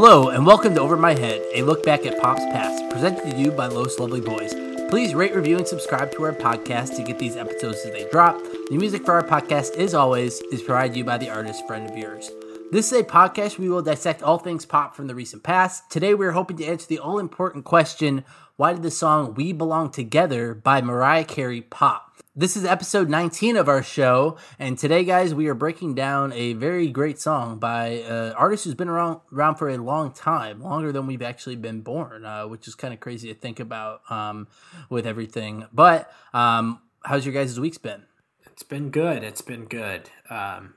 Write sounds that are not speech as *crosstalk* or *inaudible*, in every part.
Hello, and welcome to Over My Head, a look back at Pop's past, presented to you by Los Lovely Boys. Please rate, review, and subscribe to our podcast to get these episodes as they drop. The music for our podcast, as always, is provided to you by the artist friend of yours. This is a podcast we will dissect all things pop from the recent past. Today, we're hoping to answer the all important question why did the song We Belong Together by Mariah Carey pop? This is episode 19 of our show, and today, guys, we are breaking down a very great song by an artist who's been around, around for a long time, longer than we've actually been born, uh, which is kind of crazy to think about um, with everything. But um, how's your guys' week's been? It's been good. It's been good. Um,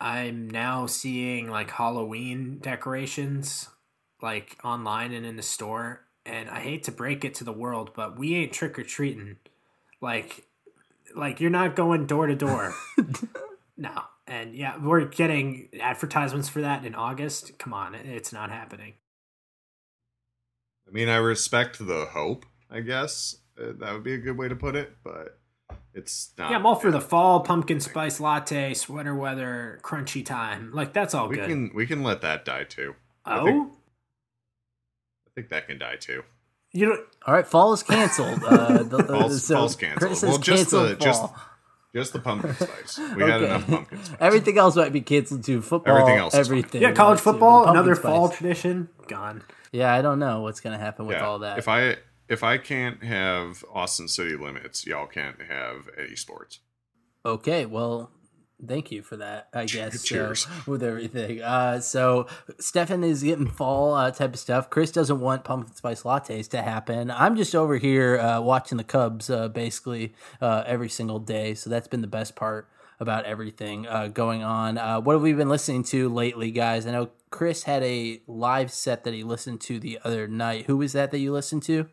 I'm now seeing like Halloween decorations like online and in the store, and I hate to break it to the world, but we ain't trick or treating. Like like you're not going door to door. *laughs* No. And yeah, we're getting advertisements for that in August. Come on, it's not happening. I mean, I respect the hope, I guess. Uh, that would be a good way to put it, but it's not. Yeah, I'm all for the fall pumpkin spice latte, sweater weather, crunchy time. Like that's all we good. can we can let that die too. I oh, think- I think that can die too. You know, All right, fall is canceled. Uh, *laughs* the, the- False, so false canceled. Chris Well, has just the canceled just just the pumpkin *laughs* spice. We had enough pumpkin spice. Everything else might be canceled too. Football, Everything else everything. yeah, college football, another spice. fall tradition, gone. Yeah, I don't know what's gonna happen with yeah. all that. If I if I can't have Austin City limits, y'all can't have any sports. Okay, well, thank you for that. I guess so, Cheers. with everything. Uh, so Stefan is getting fall uh, type of stuff. Chris doesn't want pumpkin spice lattes to happen. I'm just over here uh, watching the Cubs uh, basically uh, every single day. So that's been the best part about everything uh, going on. Uh, what have we been listening to lately, guys? I know Chris had a live set that he listened to the other night. Who was that that you listened to?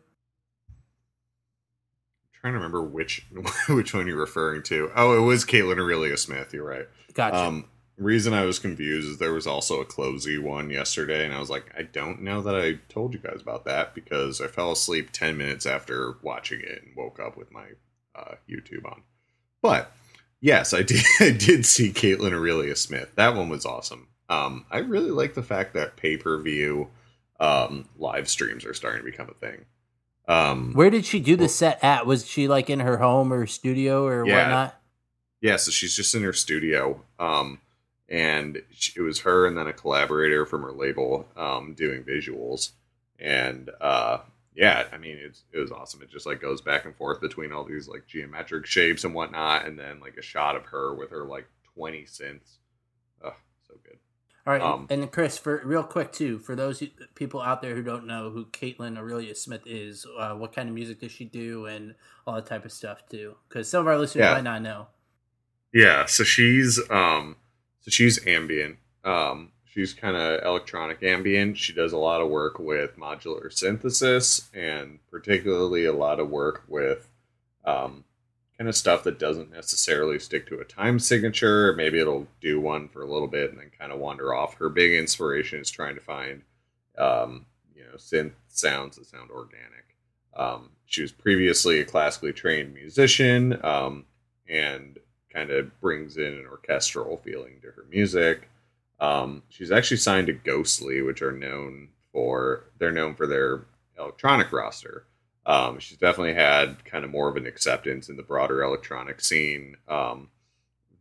Trying to remember which *laughs* which one you're referring to. Oh, it was Kaitlyn Aurelia Smith. You're right. Gotcha. Um, reason I was confused is there was also a closey one yesterday, and I was like, I don't know that I told you guys about that because I fell asleep ten minutes after watching it and woke up with my uh, YouTube on. But yes, I *laughs* did. I did see Kaitlyn Aurelia Smith. That one was awesome. Um, I really like the fact that pay per view um, live streams are starting to become a thing. Um, Where did she do the set at? Was she like in her home or studio or Yeah. whatnot? Yeah, so she's just in her studio, um, and sh- it was her and then a collaborator from her label um, doing visuals, and uh, yeah, I mean it's it was awesome. It just like goes back and forth between all these like geometric shapes and whatnot, and then like a shot of her with her like twenty synths. All right, Um, and Chris, for real quick too, for those who, people out there who don't know who Kaitlyn Aurelia Smith is, uh, what kind of music does she do, and all that type of stuff too? Because some of our listeners Yeah. might not know. Yeah, so she's um so she's ambient. Um she's kind of electronic ambient. She does a lot of work with modular synthesis and particularly a lot of work with um kind of stuff that doesn't necessarily stick to a time signature. Maybe it'll do one for a little bit and then kind of wander off. Her big inspiration is trying to find um you know synth sounds that sound organic. Um she was previously a classically trained musician um and kind of brings in an orchestral feeling to her music. Um, she's actually signed to Ghostly, which are known for they're known for their electronic roster. Um, she's definitely had kind of more of an acceptance in the broader electronic scene um,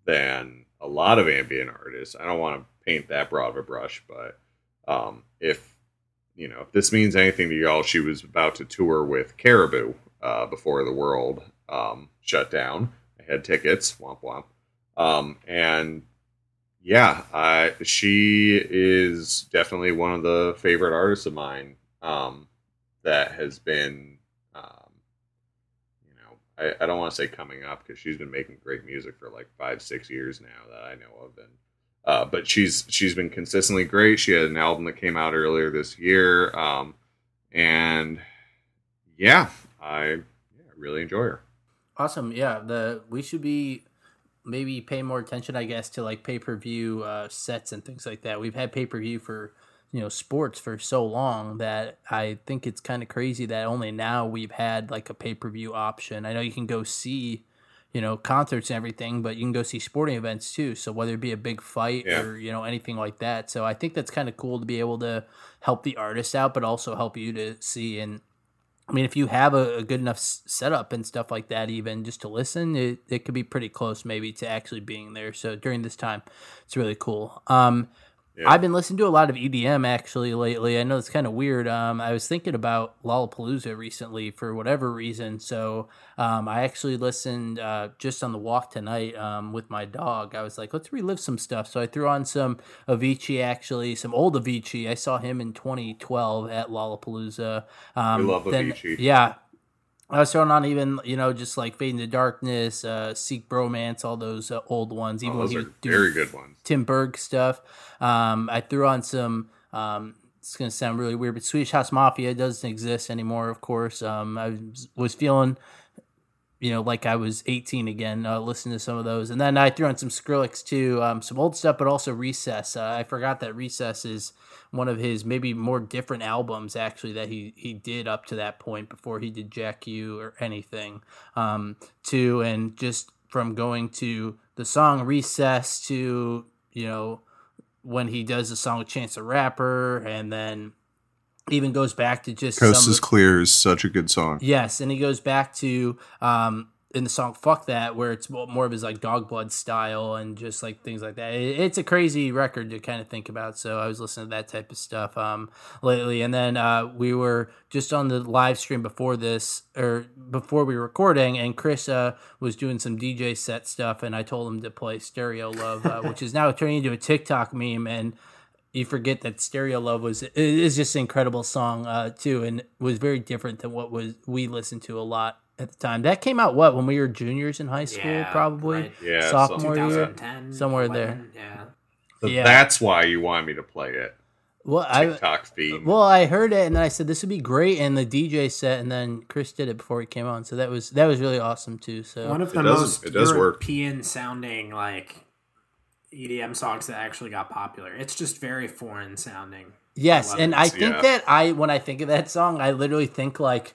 than a lot of ambient artists. I don't want to paint that broad of a brush, but um, if you know if this means anything to y'all, she was about to tour with Caribou uh, before the world um, shut down. I had tickets, womp womp. Um, and yeah, I, she is definitely one of the favorite artists of mine um, that has been, um, you know, I, I don't want to say coming up because she's been making great music for like five, six years now that I know of, and uh, but she's she's been consistently great. She had an album that came out earlier this year, um, and yeah, I yeah, really enjoy her. Awesome, yeah. The we should be maybe pay more attention, I guess, to like pay per view uh, sets and things like that. We've had pay per view for you know sports for so long that I think it's kind of crazy that only now we've had like a pay per view option. I know you can go see you know concerts and everything, but you can go see sporting events too. So whether it be a big fight Yeah. or you know anything like that, so I think that's kind of cool to be able to help the artist out, but also help you to see and. I mean, if you have a, a good enough s- setup and stuff like that, even just to listen, it, it could be pretty close maybe to actually being there. So during this time, it's really cool. Um, Yeah. I've been listening to a lot of EDM actually lately. I know it's kind of weird. Um, I was thinking about Lollapalooza recently for whatever reason. So um, I actually listened uh, just on the walk tonight um, with my dog. I was like, let's relive some stuff. So I threw on some Avicii, actually, some old Avicii. I saw him in 2012 at Lollapalooza. Um, We love then- Avicii. Yeah. I was throwing on even, you know, just like Fade into Darkness, uh, Seek Bromance, all those uh, old ones. Even Oh, those are very good ones. Tim Berg stuff. Um, I threw on some. Um, it's gonna sound really weird, but Swedish House Mafia doesn't exist anymore. Of course, um, I was, was feeling, you know, like I was 18 again, uh, listening to some of those, and then I threw on some Skrillex too, um, some old stuff, but also Recess. Uh, I forgot that Recess is one of his maybe more different albums actually that he he did up to that point before he did Jack U or anything. Um, too, and just from going to the song Recess to you know when he does the song with Chance the Rapper, and then even goes back to just Coast is Clear is such a good song. Yes, and he goes back to um in the song "Fuck That," where it's more of his like dog blood style and just like things like that. It- It's a crazy record to kind of think about. So I was listening to that type of stuff um lately, and then uh, we were just on the live stream before this or before we were recording, and Chris uh, was doing some DJ set stuff, and I told him to play "Stereo Love," uh, which is now turning into a TikTok meme and you forget that Stereo Love was is just an incredible song uh, too, and was very different than what was we listened to a lot at the time. That came out what when we were juniors in high school, Yeah, probably right. Yeah, sophomore something like year. somewhere 11, Yeah. So Yeah. that's why you want me to play it. Well, I TikTok feed. well I heard it and then I said this would be great, and the DJ set, and then Chris did it before he came on, so that was that was really awesome too. So One of It the does- most it does work. European sounding like EDM songs that actually got popular. It's just very foreign sounding. Yes, love and it. I think Yeah. that I when I think of that song, I literally think like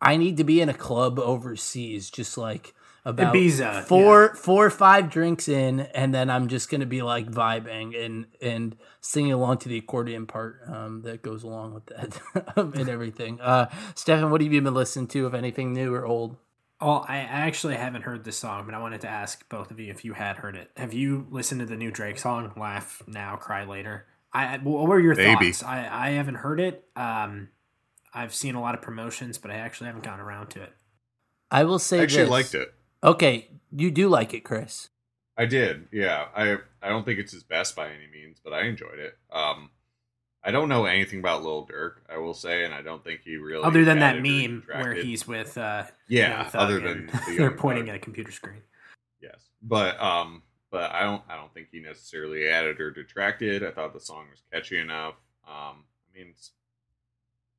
I need to be in a club overseas, just like about Ibiza, four four or five drinks in, and then I'm just gonna be like vibing and and singing along to the accordion part um, that goes along with that *laughs* and everything. Uh, Stefan, what have you been listening to? If anything new or old? Well, I I actually haven't heard this song, but I wanted to ask both of you if you had heard it. Have you listened to the new Drake song, "Laugh Now, Cry Later"? I I- what were your Maybe. thoughts? I I haven't heard it. Um, I've seen a lot of promotions, but I actually haven't gotten around to it. I will say I actually this. liked it. Okay, you do like it, Chris. I did. Yeah. I I don't think it's his best by any means, but I enjoyed it. Um I don't know anything about Lil Durk, I will say, and I don't think he really Other than that meme where he's with uh, Yeah, Young Thug other than the *laughs* they're pointing Thug. at a computer screen. Yes, but um, but I don't I don't think he necessarily added or detracted. I thought the song was catchy enough. Um, I mean, it's,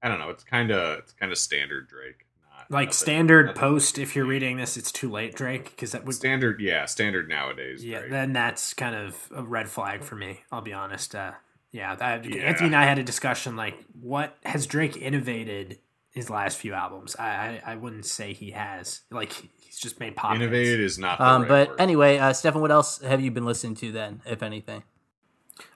I don't know. It's kind of it's kind of standard Drake, not Like nothing- standard nothing- post, if you're reading this, it's too late, Drake, because that would standard. Yeah, standard nowadays. yeah. Drake. Then that's kind of a red flag for me. I'll be honest. Uh, yeah, that, Yeah. Anthony and I had a discussion like, what has Drake innovated his last few albums? I I, I wouldn't say he has. Like he's just made pop. hits. Innovated is not. The Um, right but word. anyway, uh, Stefan, what else have you been listening to then, if anything?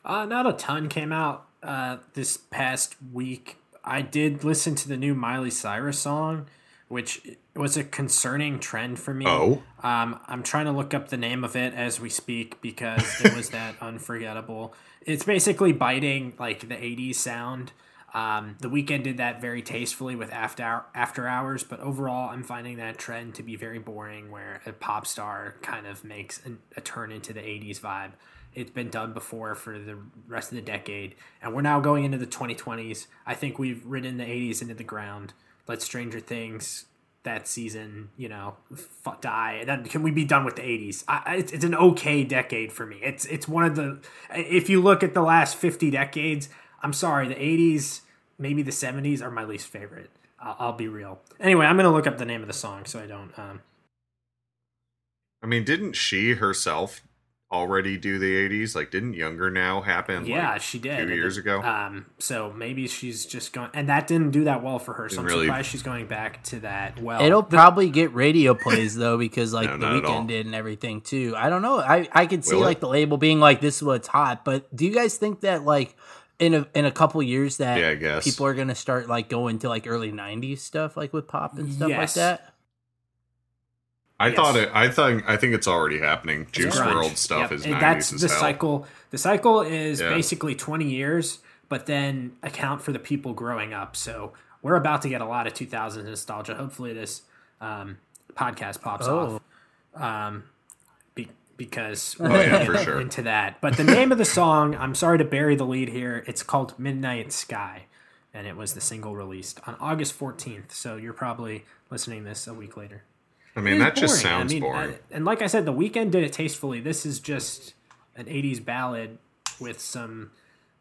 Uh, not a ton came out uh, this past week. I did listen to the new Miley Cyrus song, which was a concerning trend for me. Oh. Um, I'm trying to look up the name of it as we speak because it was *laughs* that unforgettable. It's basically biting like the 80s sound. Um, the Weeknd did that very tastefully with after after hours, but overall, I'm finding that trend to be very boring. Where a pop star kind of makes an, a turn into the 80s vibe. It's been done before for the rest of the decade, and we're now going into the 2020s. I think we've ridden the 80s into the ground. Let Stranger Things that season, you know, f- die. Then can we be done with the 80s? I, I- it's, it's an okay decade for me. It's it's one of the if you look at the last 50 decades, I'm sorry, the 80s, maybe the 70s are my least favorite. I'll, I'll be real. Anyway, I'm gonna look up the name of the song so I don't. Um, I mean, didn't she herself already do the 80s? Like, didn't Younger Now happen? Yeah, like, she did two years ago. Um, so maybe she's just going, and that didn't do that well for her. So I'm Didn't really- surprised she's going back to that. Well, It'll the- probably get radio plays though because like No, the not at all. Weeknd did and everything too. I don't know. I I could see Will it? like the label being like this is what's hot, but do you guys think that like in a in a couple years that Yeah, I guess. people are gonna start like going to like early '90s stuff like with pop and stuff like that? I Yes. thought it. I thought. I think it's already happening. Juice. World stuff Yep, is and 90s that's as the hell. cycle. The cycle is Yeah. basically 20 years, but then account for the people growing up. So we're about to get a lot of 2000s nostalgia. Hopefully, this um, podcast pops Oh. off. Um, be, because Oh, yeah, we'll for sure. into that. But the name of the song, I'm sorry to bury the lead here. It's called Midnight Sky, and it was the single released on August 14th. So you're probably listening this a week later. I mean, that is just sounds I mean, boring. and like I said, the Weeknd did it tastefully. This is just an '80s ballad with some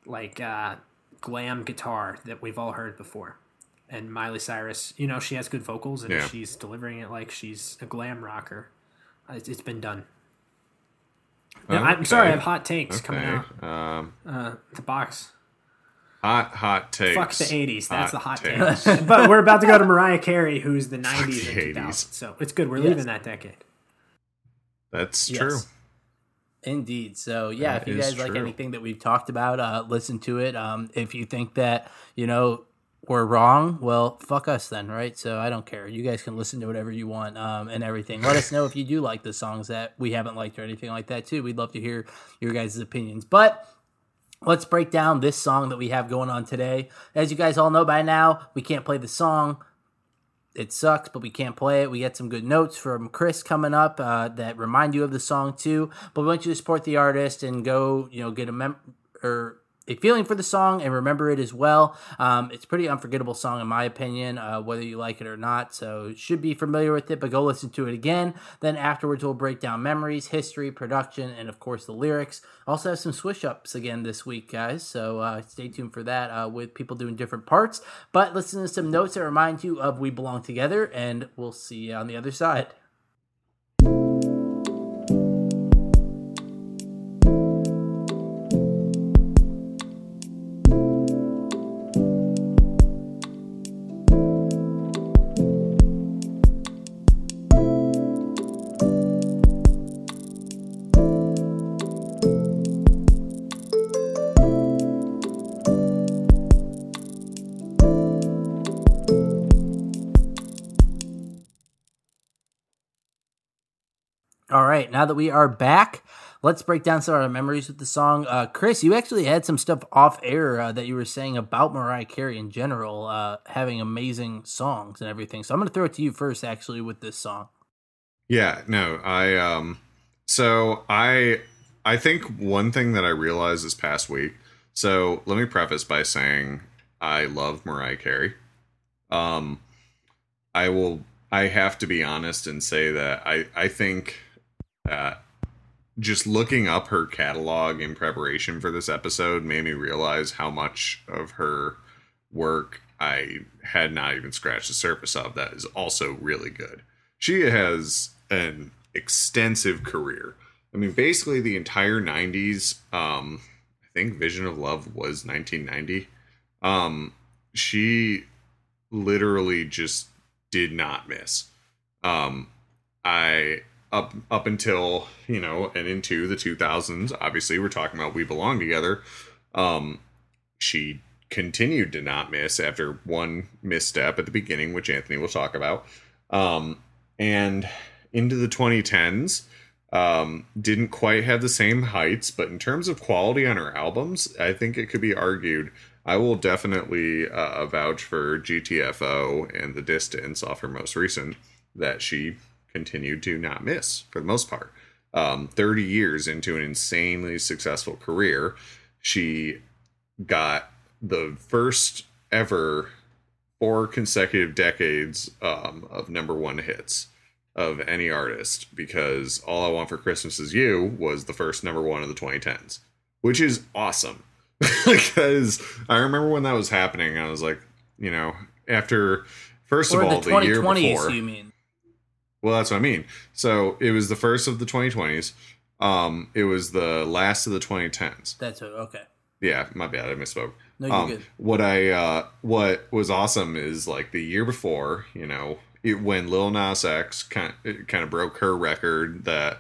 like uh, glam guitar that we've all heard before. And Miley Cyrus, you know, she has good vocals and Yeah. she's delivering it like she's a glam rocker. Uh, It's, it's been done. Now, I'm sorry, I have hot takes coming out. Um, Uh, the box. Hot, hot takes. Fuck the 80s. That's the hot takes. take. *laughs* but we're about to go to *laughs* Mariah Carey, who's the 90s the and 80s. 2000s. So it's good. We're Yes. leaving that decade. That's Yes. true. Indeed. So yeah, That if you is guys like true. anything that we've talked about, uh, listen to it. Um, if you think that you know we're wrong, well, fuck us then, right? So I don't care. You guys can listen to whatever you want um, and everything. Let us know if you do like the songs that we haven't liked or anything like that too. We'd love to hear your guys' opinions. But let's break down this song that we have going on today. As you guys all know by now, we can't play the song it sucks, but we can't play it. We get some good notes from Chris coming up uh, that remind you of the song too. But we want you to support the artist and go, you know, get a mem or a feeling for the song and remember it as well. Um, it's pretty unforgettable song in my opinion, uh, whether you like it or not. So should be familiar with it, but go listen to it again. Then afterwards, we'll break down memories, history, production, and of course the lyrics. Also have some swish ups again this week, guys. So uh, stay tuned for that uh, with people doing different parts. But listen to some notes that remind you of We Belong Together, and we'll see you on the other side. Now that we are back, let's break down some of our memories with the song. Uh, Chris, you actually had some stuff off air uh, that you were saying about Mariah Carey in general, uh, having amazing songs and everything. So I'm going to throw it to you first, actually, with this song. Yeah, no, I um so I I think one thing that I realized this past week. So let me preface by saying I love Mariah Carey. Um I will I have to be honest and say that I I think that just looking up her catalog in preparation for this episode made me realize how much of her work I had not even scratched the surface of that is also really good she has an extensive career. I mean, basically the entire '90s. Um, I think Vision of Love was 1990. Um, she literally just did not miss. Um, I up up until you know and into the 2000s. Obviously, we're talking about We Belong Together. Um, she continued to not miss after one misstep at the beginning, which Anthony will talk about. Um, and into the 2010s um, didn't quite have the same heights but in terms of quality on her albums i think it could be argued i will definitely uh, vouch for gtfo and the distance off her most recent that she continued to not miss for the most part um, 30 years into an insanely successful career she got the first ever four consecutive decades um, of number one hits of any artist because All I Want for Christmas Is You was the first number one of the 2010s, which is awesome. *laughs* because I remember when that was happening, I was like, you know, after first or of all, the the, year 2020s, before. you mean? Well, that's what I mean. So it was the first of the 2020s. Um, it was the last of the 2010s. That's what, okay. Yeah, my bad. I misspoke. No, you're Um, good. what I uh, what was awesome is like the year before, you know, it, when Lil Nas X kind kind of broke her record that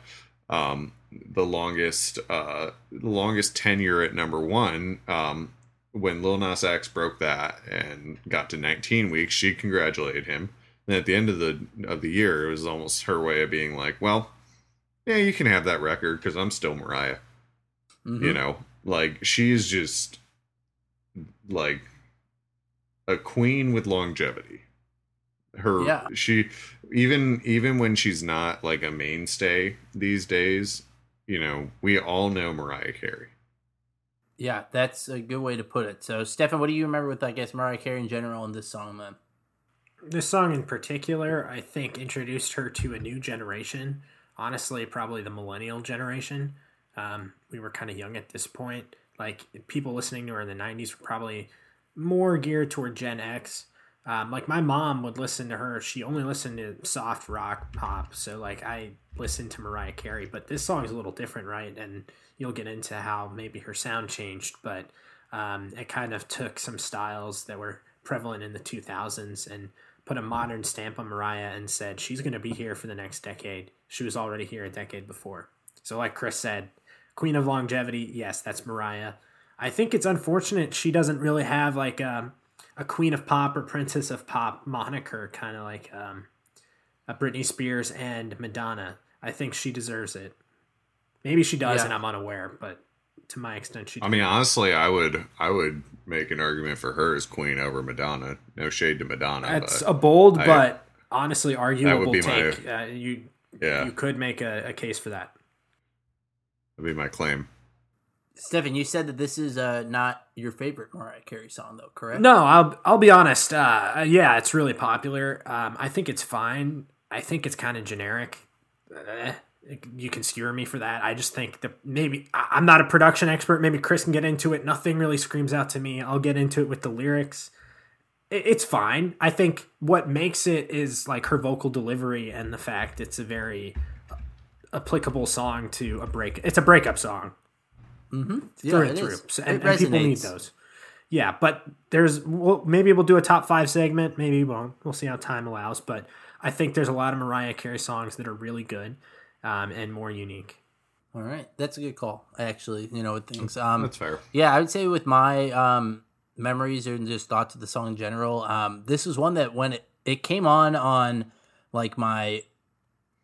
um, the longest uh, the longest tenure at number one. Um, when Lil Nas X broke that and got to 19 weeks, she congratulated him. And at the end of the of the year, it was almost her way of being like, "Well, yeah, you can have that record because I'm still Mariah." Mhm. you know like she's just like a queen with longevity her Yeah. she even even when she's not like a mainstay these days you know we all know mariah carey Yeah, that's a good way to put it. So, Stefan, what do you remember with, I guess, Mariah Carey in general and this song, man? This song in particular, I think, introduced her to a new generation. Honestly, probably the millennial generation. Um, we were kind of young at this point. Like people listening to her in the '90s were probably more geared toward Gen X. Um, like my mom would listen to her. She only listened to soft rock pop. So like I listened to Mariah Carey, but this song is a little different, right? And you'll get into how maybe her sound changed, but um, it kind of took some styles that were prevalent in the 2000s and put a modern stamp on Mariah and said she's going to be here for the next decade. She was already here a decade before. So, like Chris said, Queen of Longevity, yes, that's Mariah. I think it's unfortunate she doesn't really have like um, a Queen of Pop or Princess of Pop moniker, kind of like um, a Britney Spears and Madonna. I think she deserves it. Maybe she does, Yeah. and I'm unaware, but to my extent, she. i mean honestly i would i would make an argument for her as queen over madonna no shade to madonna That's but a bold I- but honestly arguable be my- take. uh, you yeah you could make a, a case for that. that'd be my claim Stefan, you said that this is uh, not your favorite Mariah Carey song, though, correct? No, I'll I'll be honest. Uh, yeah, it's really popular. Um, I think it's fine. I think it's kind of generic. Eh, you can skewer me for that. I just think that maybe I'm not a production expert. Maybe Chris can get into it. Nothing really screams out to me. I'll get into it with the lyrics. It's fine. I think what makes it is like her vocal delivery and the fact it's a very applicable song to a break. It's a breakup song Mm-hmm. Yeah, through and through. So- and, and people need those. Yeah, but there's well, maybe we'll do a top five segment. Maybe we won't. We'll see how time allows. But I think there's a lot of Mariah Carey songs that are really good um, and more unique. All right, that's a good call. Actually, you know, with things. Um, that's fair Yeah, I would say with my um, memories and just thoughts of the song in general, um, this was one that when it, it came on on like my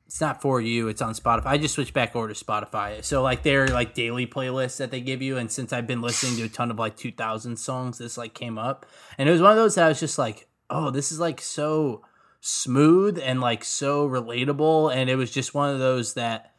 it's not for you, it's on Spotify. I just switched back over to Spotify. So like their like daily playlists that they give you and since I've been listening to a ton of like 2000 songs, this like came up. And it was one of those that I was just like, "Oh, this is like so smooth and like so relatable." And it was just one of those that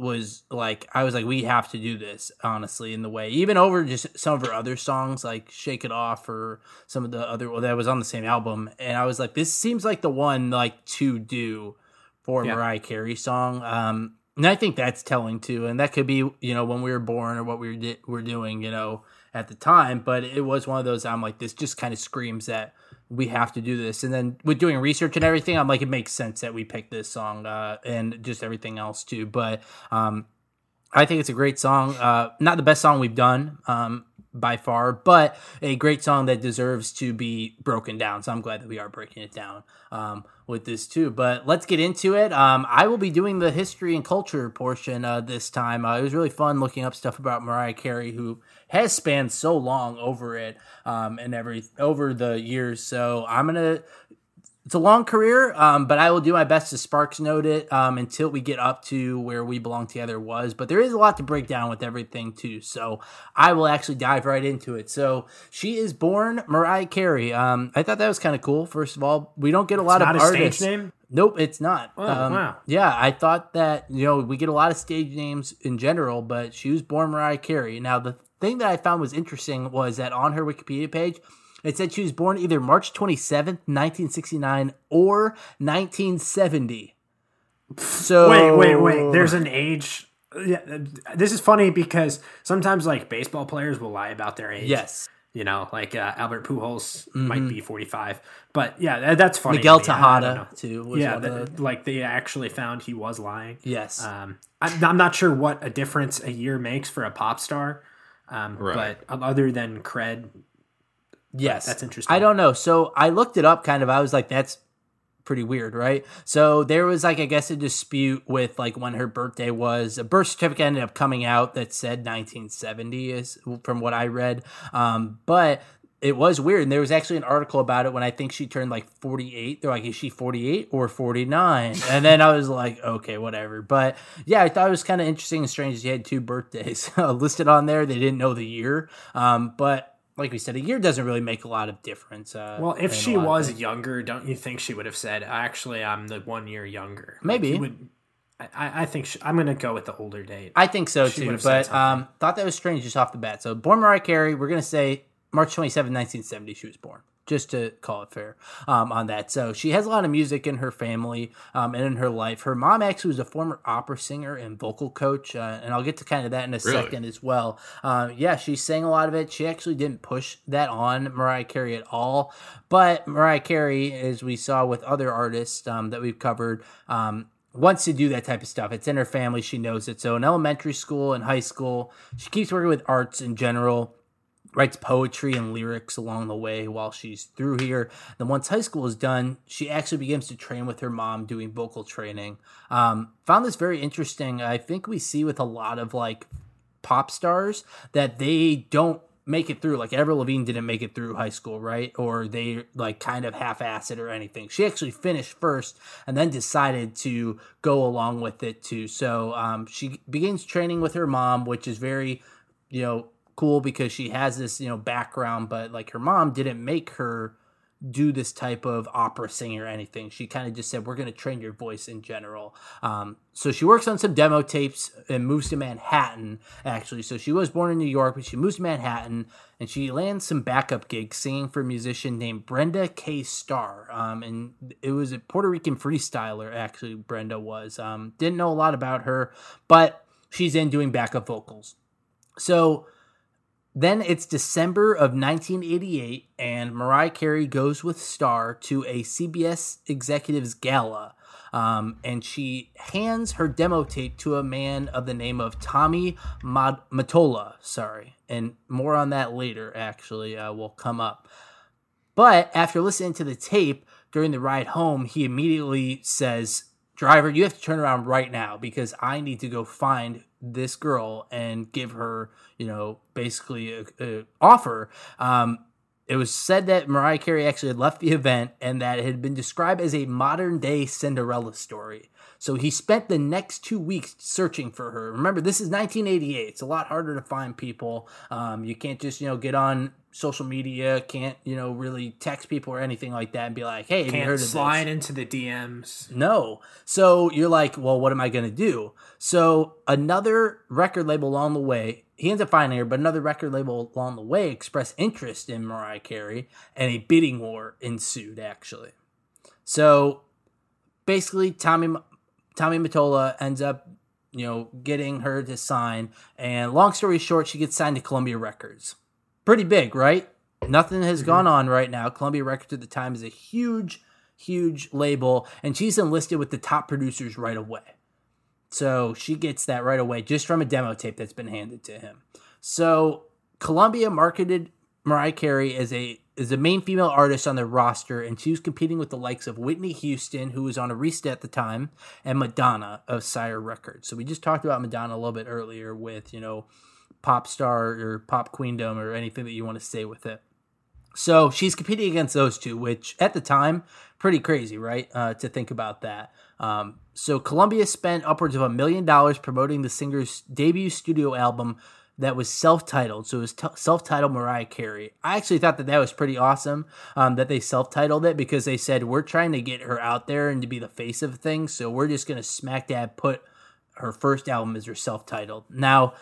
was like I was like we have to do this honestly in the way even over just some of her other songs like Shake It Off or some of the other well, that was on the same album and I was like this seems like the one like to do for Yeah. Mariah Carey song um and I think that's telling too and that could be you know when we were born or what we were di- were doing you know at the time but it was one of those I'm like this just kind of screams that we have to do this. And then with doing research and everything i'm like it makes sense that we picked this song uh, and just everything else too. But um, i think it's a great song. Uh, not the best song we've done. Um, by far but a great song that deserves to be broken down so i'm glad that we are breaking it down um, with this too but let's get into it um, i will be doing the history and culture portion uh, this time uh, it was really fun looking up stuff about mariah carey who has spanned so long over it um, and every over the years. So I'm gonna. It's a long career, um, but I will do my best to Sparks note it um, until we get up to where we belong together was. But there is a lot to break down with everything too, so I will actually dive right into it. So she is born Mariah Carey. Um, I thought that was kind of cool. First of all, we don't get a lot Not of a artists. stage name. Nope, it's not. Oh, Um, wow. Yeah, I thought that, you know, we get a lot of stage names in general, but she was born Mariah Carey. Now, the thing that I found was interesting was that on her Wikipedia page, it said she was born either March 27th, 1969 or 1970. So Wait, wait, wait. There's an age. Yeah, this is funny because sometimes like baseball players will lie about their age. Yes. You know, like uh, Albert Pujols Mm-hmm. might be 45, but yeah, that, that's funny. Miguel me. I- I don't know. Tejada too. Was Yeah, one that- the- like they actually found he was lying. yes. Um, I'm, I'm not sure what a difference a year makes for a pop star, um, Right. but other than cred, Yes, that's interesting. I don't know. So I looked it up. Kind of. I was like, that's pretty weird, right? So there was like, I guess, a dispute with like when her birthday was. A birth certificate ended up coming out that said 1970 is from what I read. Um, but it was weird. And there was actually an article about it when I think she turned like 48. They're like, is she 48 or 49? And then I was like, okay, whatever. But yeah, I thought it was kind of interesting and strange. She had two birthdays *laughs* listed on there. They didn't know the year. Um, but like we said, a year doesn't really make a lot of difference. Uh, Well, if she was younger, don't you think she would have said, "Actually, I'm the one year younger"? Maybe. he would. I, I think she, I'm going to go with the older date. I think so She too. But um, thought that was strange just off the bat. So born Mariah Carey, we're gonna say March 27, 1970, she was born. Just to call it fair um, on that. So she has a lot of music in her family um, and in her life. Her mom actually was a former opera singer and vocal coach, uh, and I'll get to kind of that in a Really? second as well. Uh, yeah, she sang a lot of it. She actually didn't push that on Mariah Carey at all. But Mariah Carey, as we saw with other artists um, that we've covered, um, wants to do that type of stuff. It's in her family. She knows it. So in elementary school and high school, she keeps working with arts in general writes poetry and lyrics along the way while she's through here. Then once high school is done, she actually begins to train with her mom doing vocal training. Um, found this very interesting. I think we see with a lot of like pop stars that they don't make it through. Like Avril Lavigne didn't make it through high school, right? Or they like kind of half-ass it or anything. She actually finished first and then decided to go along with it too. So um, she begins training with her mom, which is very, you know, cool because she has this you know background but like her mom didn't make her do this type of opera singing or anything. She kind of just said we're going to train your voice in general. Um, so she works on some demo tapes and moves to manhattan actually. So she was born in new york but she moves to manhattan and she lands some backup gigs singing for a musician named brenda k. Starr. Um, and it was a puerto rican freestyler actually brenda was. Um, didn't know a lot about her but she's in doing backup vocals. So then it's December of 1988, and Mariah Carey goes with Starr to a CBS Executives Gala. Um, and she hands her demo tape to a man of the name of Tommy Mad- Mottola. Sorry. And more on that later, actually, uh, will come up. But after listening to the tape during the ride home, he immediately says, Driver, you have to turn around right now because I need to go find this girl and give her, you know, basically a, a offer. Um, it was said that Mariah Carey actually had left the event and that it had been described as a modern day Cinderella story. So he spent the next two weeks searching for her. Remember, this is 1988. It's a lot harder to find people. Um, you can't just, you know, get on social media, can't, you know, really text people or anything like that and be like, hey, have you heard Can't of slide this? into the DMs. No. So you're like, well, what am I going to do? So another record label along the way, he ends up finding her, but another record label along the way expressed interest in Mariah Carey, and a bidding war ensued, actually. So basically, Tommy Tommy Mottola ends up, you know, getting her to sign. And long story short, she gets signed to Columbia Records. Pretty big, right? Nothing has mm-hmm. gone on right now. Columbia Records at the time is a huge, huge label, and she's enlisted with the top producers right away. So she gets that right away just from a demo tape that's been handed to him. So Columbia marketed Mariah Carey as a as a main female artist on their roster, and she was competing with the likes of Whitney Houston, who was on Arista at the time, and Madonna of Sire Records. So we just talked about Madonna a little bit earlier with you know pop star or pop queendom or anything that you want to say with it. So she's competing against those two, which at the time, pretty crazy, right? Uh, to think about that. Um, so Columbia spent upwards of a million dollars promoting the singer's debut studio album that was self-titled. So it was t- self-titled Mariah Carey. I actually thought that that was pretty awesome um, that they self-titled it because they said we're trying to get her out there and to be the face of things. So we're just gonna smack dab put her first album as her self-titled. Now,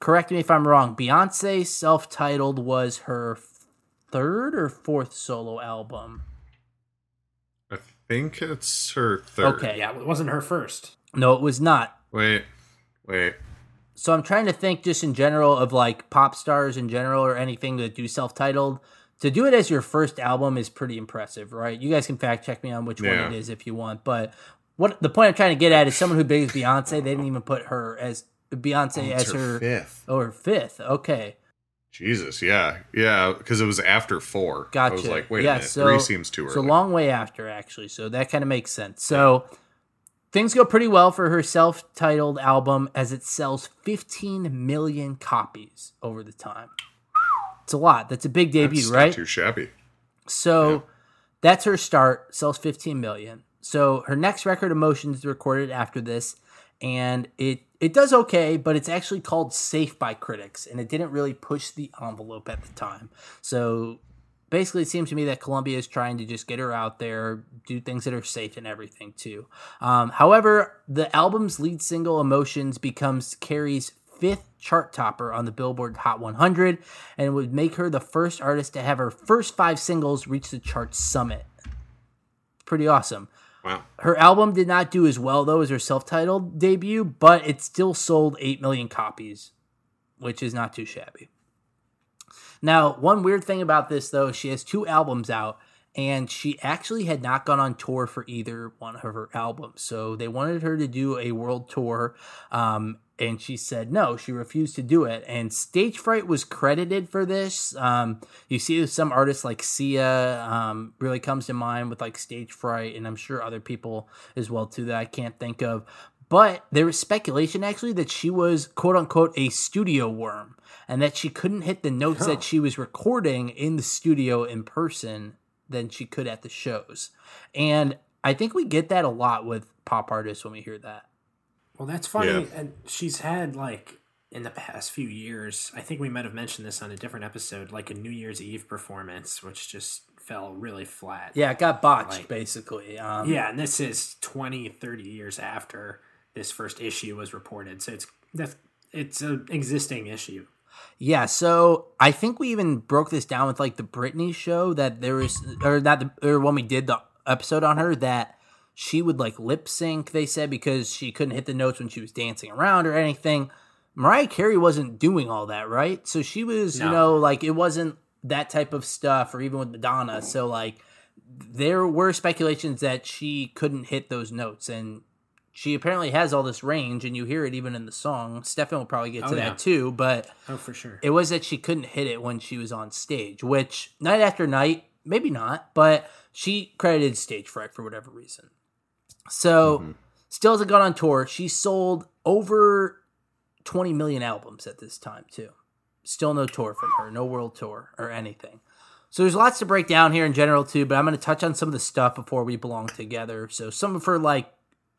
correct me if I'm wrong. Beyonce self-titled was her third or fourth solo album. I think it's her third. Okay. Yeah, it wasn't her first. No, it was not. Wait, wait. So I'm trying to think just in general of like pop stars in general or anything that do self titled. To do it as your first album is pretty impressive, right? You guys can fact check me on which Yeah. one it is if you want. But what the point I'm trying to get at is someone who big as Beyonce, they didn't even put her as Beyonce Oh, as it's her, fifth. or fifth. Okay. Jesus, yeah, yeah, because it was after four. Gotcha. I was like, wait Yeah, a minute, so- three seems too It's a long way after, actually. So that kind of makes sense. So things go pretty well for her self titled album as it sells 15 million copies over the time. It's a lot. That's a big debut, That's right? too shabby. So that's her start, sells 15 million. So her next record, Emotions, is recorded after this, and it it does okay, but it's actually called safe by critics, and it didn't really push the envelope at the time. So basically, it seems to me that Columbia is trying to just get her out there, do things that are safe and everything too. Um, however, the album's lead single, Emotions, becomes Carey's fifth chart topper on the Billboard Hot 100 and would make her the first artist to have her first five singles reach the chart summit. Pretty awesome. Wow. Her album did not do as well though as her self-titled debut, but it still sold 8 million copies, which is not too shabby. Now, one weird thing about this though, she has two albums out and she actually had not gone on tour for either one of her albums. So they wanted her to do a world tour um, and she said no, she refused to do it. And Stage Fright was credited for this. Um, you see some artists like Sia um, really comes to mind with like Stage Fright, and I'm sure other people as well too that I can't think of. But there was speculation actually that she was quote unquote a studio worm and that she couldn't hit the notes that she was recording in the studio in person than she could at the shows. And I think we get that a lot with pop artists when we hear that. Well, that's funny. Yeah. And she's had like in the past few years. I think we might have mentioned this on a different episode, like a New Year's Eve performance, which just fell really flat. Yeah, it got botched Like- basically. Um, Yeah, and this is 20, 30 years after this first issue was reported. So it's that's it's an existing issue. Yeah, so I think we even broke this down with like the Britney show that there was, or not, the, or when we did the episode on her that she would like lip sync. They said because she couldn't hit the notes when she was dancing around or anything. Mariah Carey wasn't doing all that, right? So she was, you know, like it wasn't that type of stuff, or even with Madonna. So like there were speculations that she couldn't hit those notes, and she apparently has all this range, and you hear it even in the song. Stefan will probably get to Oh, yeah. that too, but. Oh, for sure. It was that she couldn't hit it when she was on stage, which night after night, maybe not, but she credited stage fright for whatever reason. So, mm-hmm. still hasn't gone on tour. She sold over 20 million albums at this time, too. Still no tour from her, no world tour or anything. So, there's lots to break down here in general, too, but I'm going to touch on some of the stuff before we belong together. So, some of her, like,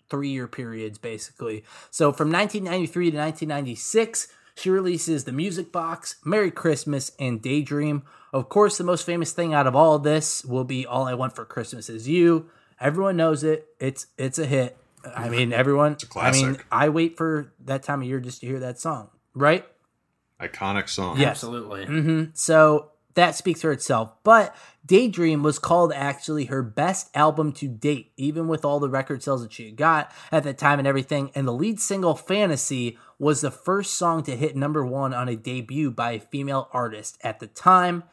three year periods basically. So from 1993 to 1996, she releases The Music Box, Merry Christmas, and Daydream. Of course, the most famous thing out of all of this will be All I Want for Christmas Is You. Everyone knows it. It's it's a hit. I mean, everyone. a I mean, classic. I wait for that time of year just to hear that song, right? Iconic song. Yes. Absolutely. hmm So that speaks for itself. But Daydream was called actually her best album to date, even with all the record sales that she had got at the time and everything. And the lead single, Fantasy, was the first song to hit number one on a debut by a female artist at the time.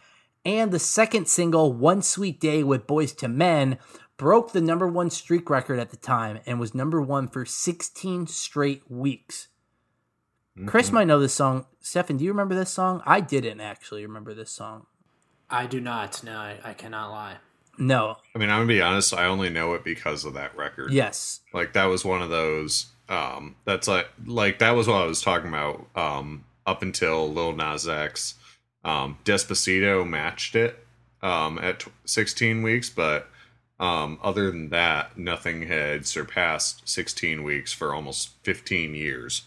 And the second single, One Sweet Day with Boyz II Men, broke the number one streak record at the time and was number one for 16 straight weeks. Chris mm-hmm. might know this song. Stefan, do you remember this song? I didn't actually remember this song. I do not. No, I, I cannot lie. No. I mean, I'm gonna be honest. I only know it because of that record. Yes. Like that was one of those. Um, that's like like that was what I was talking about. Um, up until Lil Nas X, um, Despacito matched it. Um, at t- 16 weeks, but um, other than that, nothing had surpassed 16 weeks for almost 15 years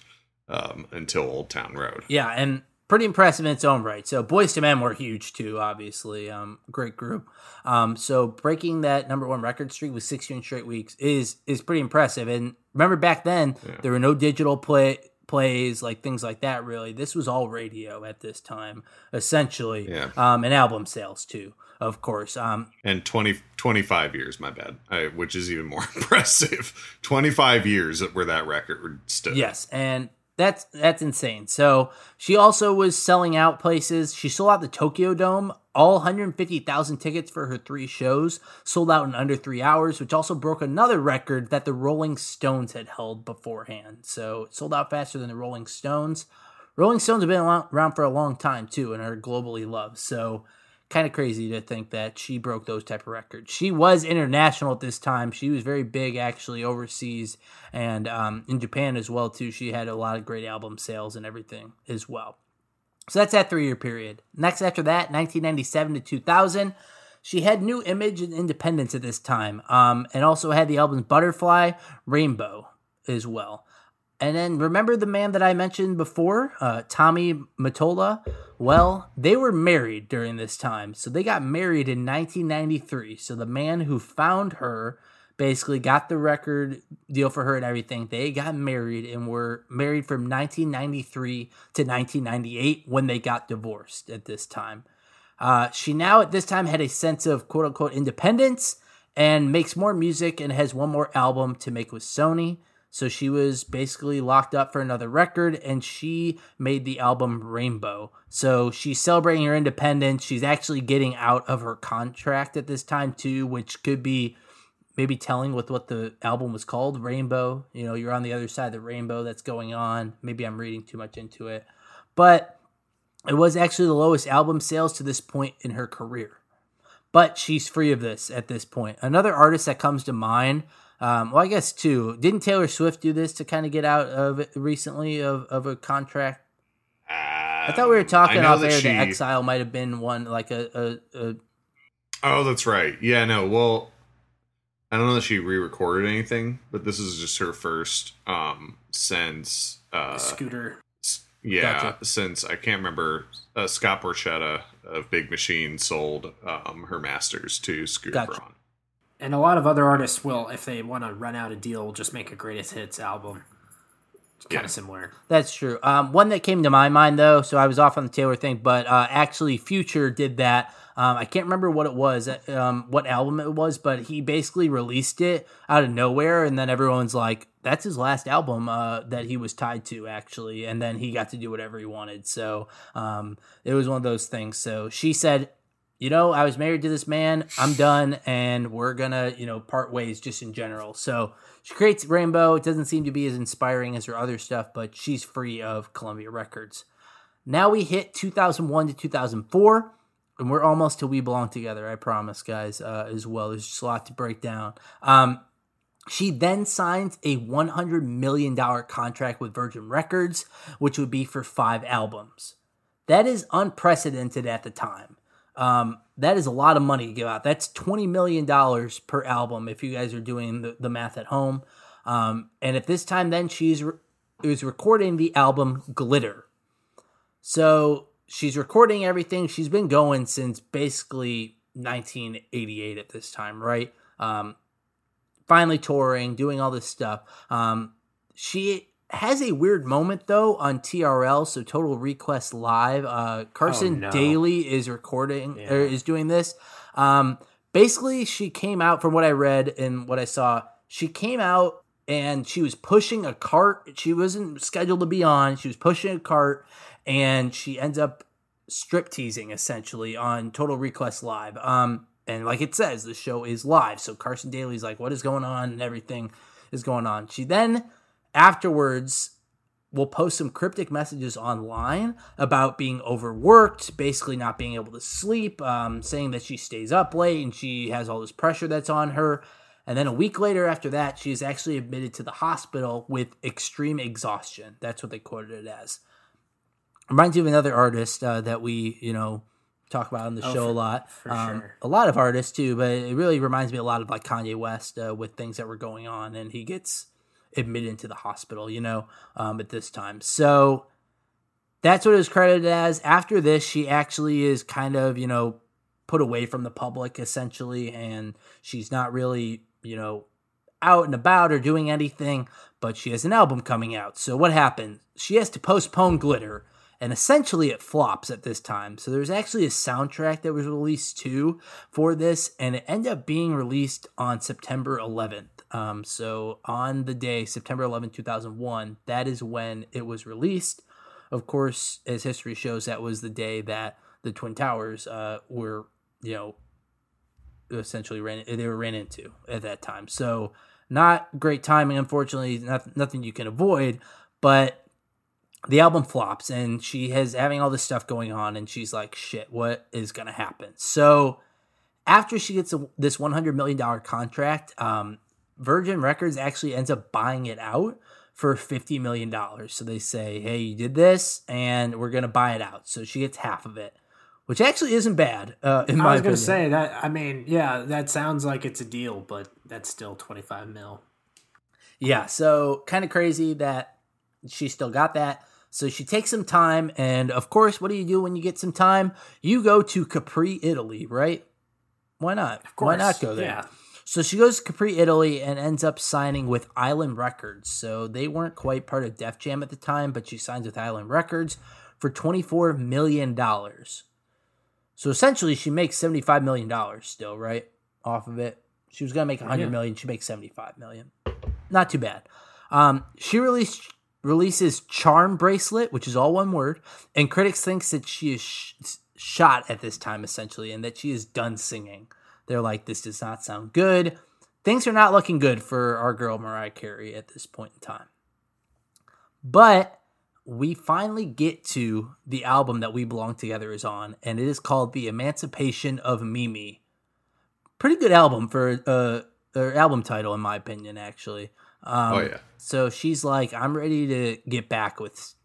um, until Old Town Road. Yeah, and pretty impressive in its own right. So Boyz II Men were huge too, obviously. Um, great group. Um, so breaking that number one record streak with 16 straight weeks is is pretty impressive. And remember back then Yeah. there were no digital play plays like things like that really this was all radio at this time essentially Yeah. um and album sales too of course um and 20 25 years my bad I, which is even more *laughs* impressive 25 years where that record stood Yes, and That's that's insane. So she also was selling out places. She sold out the Tokyo Dome, all 150,000 tickets for her three shows, sold out in under three hours, which also broke another record that the Rolling Stones had held beforehand. So it sold out faster than the Rolling Stones. Rolling Stones have been around for a long time too, and are globally loved. So kind of crazy to think that she broke those type of records. She was international at this time. She was very big actually overseas and um, in Japan as well too. She had a lot of great album sales and everything as well. So that's that three year period. Next after that, 1997 to 2000. She had new image and independence at this time, um, and also had the albums Butterfly, Rainbow as well. And then remember the man that I mentioned before, uh, Tommy Mottola? Well, they were married during this time. So they got married in 1993. So the man who found her basically got the record deal for her and everything. They got married and were married from 1993 to 1998 when they got divorced at this time. Uh, she now at this time had a sense of quote unquote independence and makes more music and has one more album to make with Sony. So she was basically locked up for another record and she made the album Rainbow. So she's celebrating her independence. She's actually getting out of her contract at this time too, which could be maybe telling with what the album was called, Rainbow. You know, you're on the other side of the rainbow that's going on. Maybe I'm reading too much into it. But it was actually the lowest album sales to this point in her career. But she's free of this at this point. Another artist that comes to mind um, well, I guess two. Didn't Taylor Swift do this to kind of get out of it recently of, of a contract? Um, I thought we were talking off air. She... The Exile might have been one, like a, a, a. Oh, that's right. Yeah, no. Well, I don't know that she re-recorded anything, but this is just her first um since uh Scooter. Yeah, gotcha. since I can't remember uh, Scott Borchetta of Big Machine sold um her masters to Scooter gotcha. Braun and a lot of other artists will, if they want to run out a deal, will just make a greatest hits album. It's kind yeah. of similar. That's true. Um, one that came to my mind though, so I was off on the Taylor thing, but uh, actually, Future did that. Um, I can't remember what it was, uh, um, what album it was, but he basically released it out of nowhere, and then everyone's like, "That's his last album uh, that he was tied to, actually." And then he got to do whatever he wanted. So um, it was one of those things. So she said you know, I was married to this man. I'm done, and we're gonna, you know, part ways just in general. So she creates Rainbow. It doesn't seem to be as inspiring as her other stuff, but she's free of Columbia Records. Now we hit 2001 to 2004, and we're almost to We Belong Together. I promise, guys. Uh, as well, there's just a lot to break down. Um, she then signs a $100 million contract with Virgin Records, which would be for five albums. That is unprecedented at the time. Um, that is a lot of money to give out. That's $20 million per album if you guys are doing the, the math at home. Um, and at this time, then she's re- was recording the album Glitter. So she's recording everything. She's been going since basically 1988 at this time, right? Um, finally touring, doing all this stuff. Um, she has a weird moment though on TRL, so Total Request Live. Uh, Carson oh, no. Daly is recording yeah. or is doing this. Um, basically, she came out from what I read and what I saw. She came out and she was pushing a cart. She wasn't scheduled to be on. She was pushing a cart, and she ends up strip teasing essentially on Total Request Live. Um, and like it says, the show is live. So Carson Daly's like, "What is going on?" and everything is going on. She then afterwards will post some cryptic messages online about being overworked, basically not being able to sleep, um, saying that she stays up late and she has all this pressure that's on her. And then a week later, after that, she is actually admitted to the hospital with extreme exhaustion. That's what they quoted it as. Reminds you of another artist uh, that we, you know, talk about on the oh, show for, a lot. Um, sure. A lot of artists too, but it really reminds me a lot of like Kanye West uh, with things that were going on, and he gets admitted into the hospital, you know, um, at this time. So that's what it was credited as. After this, she actually is kind of, you know, put away from the public essentially, and she's not really, you know, out and about or doing anything, but she has an album coming out. So what happened? She has to postpone Glitter, and essentially it flops at this time. So there's actually a soundtrack that was released too for this, and it ended up being released on September 11th. Um, so on the day, September 11, 2001, that is when it was released. Of course, as history shows, that was the day that the Twin Towers uh, were, you know, essentially ran they were ran into at that time. So not great timing, unfortunately, not, nothing you can avoid, but the album flops and she has having all this stuff going on and she's like, shit, what is to happen? So after she gets a, this $100 million contract, um, Virgin Records actually ends up buying it out for $50 million. So they say, hey, you did this and we're going to buy it out. So she gets half of it which actually isn't bad. Uh, in I my was going to say that. I mean, yeah, that sounds like it's a deal, but that's still twenty five mil. Yeah, so kind of crazy that she still got that. So she takes some time, and of course, what do you do when you get some time? You go to Capri, Italy, right? Why not? Of course, Why not go there? Yeah. So she goes to Capri, Italy, and ends up signing with Island Records. So they weren't quite part of Def Jam at the time, but she signs with Island Records for $24 million. So essentially, she makes $75 million still, right? Off of it. She was going to make 100 Yeah. million. She makes 75 million. Not too bad. Um, she released releases Charm Bracelet, which is all one word, and critics thinks that she is sh- shot at this time essentially, and that she is done singing. They're like, this does not sound good. Things are not looking good for our girl Mariah Carey at this point in time. But we finally get to the album that We Belong Together is on, and it is called The Emancipation of Mimi. Pretty good album for uh, or album title, in my opinion, actually. Um, oh yeah. so she's like, I'm ready to get back with,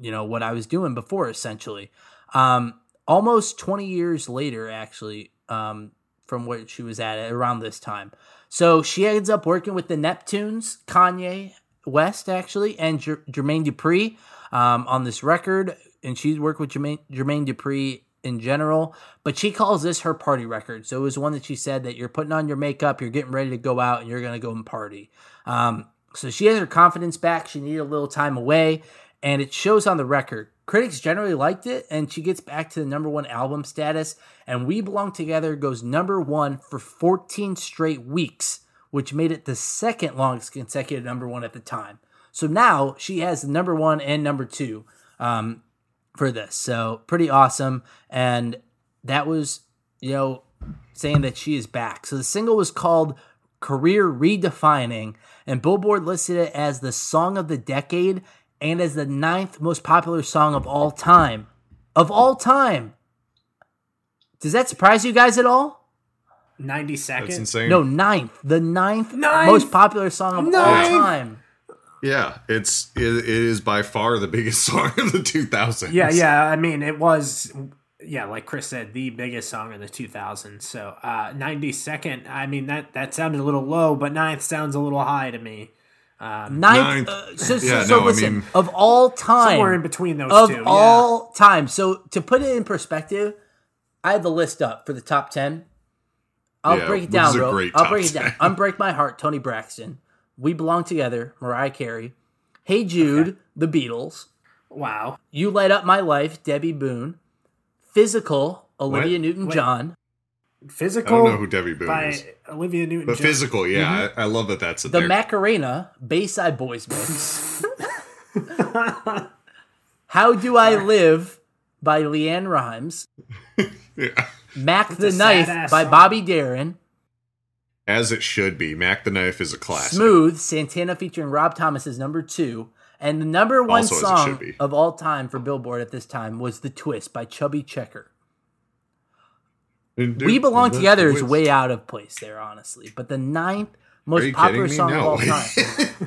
you know, what I was doing before, essentially. Um, almost 20 years later, actually, um, from where she was at around this time. So she ends up working with the Neptunes, Kanye West, actually, and Jer- Jermaine Dupri um, on this record. And she's worked with Jermaine, Jermaine Dupri in general, but she calls this her party record. So it was one that she said that you're putting on your makeup, you're getting ready to go out, and you're going to go and party. Um, so she has her confidence back. She needed a little time away, and it shows on the record. Critics generally liked it, and she gets back to the number one album status. And We Belong Together goes number one for 14 straight weeks, which made it the second longest consecutive number one at the time. So now she has number one and number two um, for this. So pretty awesome. And that was, you know, saying that she is back. So the single was called Career Redefining, and Billboard listed it as the song of the decade and as the ninth most popular song of all time. Of all time. Does that surprise you guys at all? Ninety That's insane. No, ninth. The ninth, Ninth? most popular song of all time. Yeah, it's it, it is by far the biggest *laughs* song of the 2000s. Yeah, yeah. I mean, it was, yeah, like Chris said, the biggest song in the 2000s. So, uh, 92nd. I mean, that that sounded a little low, but ninth sounds a little high to me. Um, Ninth. Ninth. uh, so so, Yeah, so no, I listen, mean- of all time. somewhere in between those of two. yeah. all time. So to put it in perspective, I have the list up for the top ten. I'll Yeah, break it down, is a bro. I'll top break it down. *laughs* Unbreak My Heart, Toni Braxton. We Belong Together, Mariah Carey. Hey Jude, The Beatles. Wow. You Light Up My Life, Debbie Boone. Physical, Olivia What? Newton-John. I Physical don't know who Debbie Boone by is. Olivia Newton. But physical, yeah, mm-hmm. I, I love that that's The there. Macarena, Bayside Boys mix. *laughs* How Do I Live by LeAnn Rimes. *laughs* Yeah. Mack the Knife by song. Bobby Darin. As it should be. Mack the Knife is a classic. Smooth, Santana featuring Rob Thomas is number two. And the number one Also song of all time for Billboard at this time was The Twist by Chubby Checker. We Belong Together is way out of place there, honestly. But the ninth most popular song of all *laughs* time. *laughs*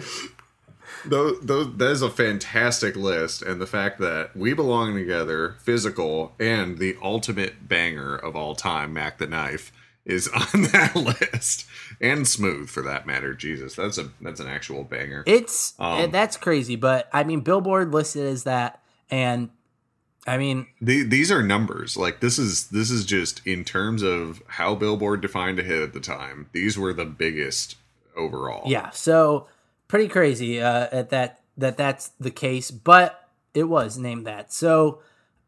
Those, those, that is a fantastic list, and the fact that we belong together, physical, and the ultimate banger of all time, Mack the Knife, is *laughs* on that list, and smooth for that matter. Jesus, that's a that's an actual banger. It's Um, that's crazy, but I mean Billboard listed as that and I mean The, these are numbers. Like this is this is just in terms of how Billboard defined a hit at the time. These were the biggest overall. Yeah, so pretty crazy uh, at that that that's the case, but it was named that. So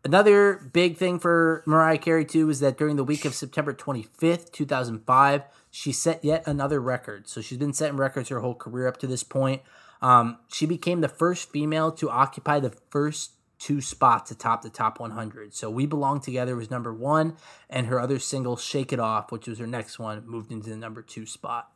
Another big thing for Mariah Carey too is that during the week of September 25th, 2005, she set yet another record. So she's been setting records her whole career up to this point. Um, she became the first female to occupy the first two spots atop the top 100. So We Belong Together was number one, and her other single, Shake It Off, which was her next one, moved into the number two spot.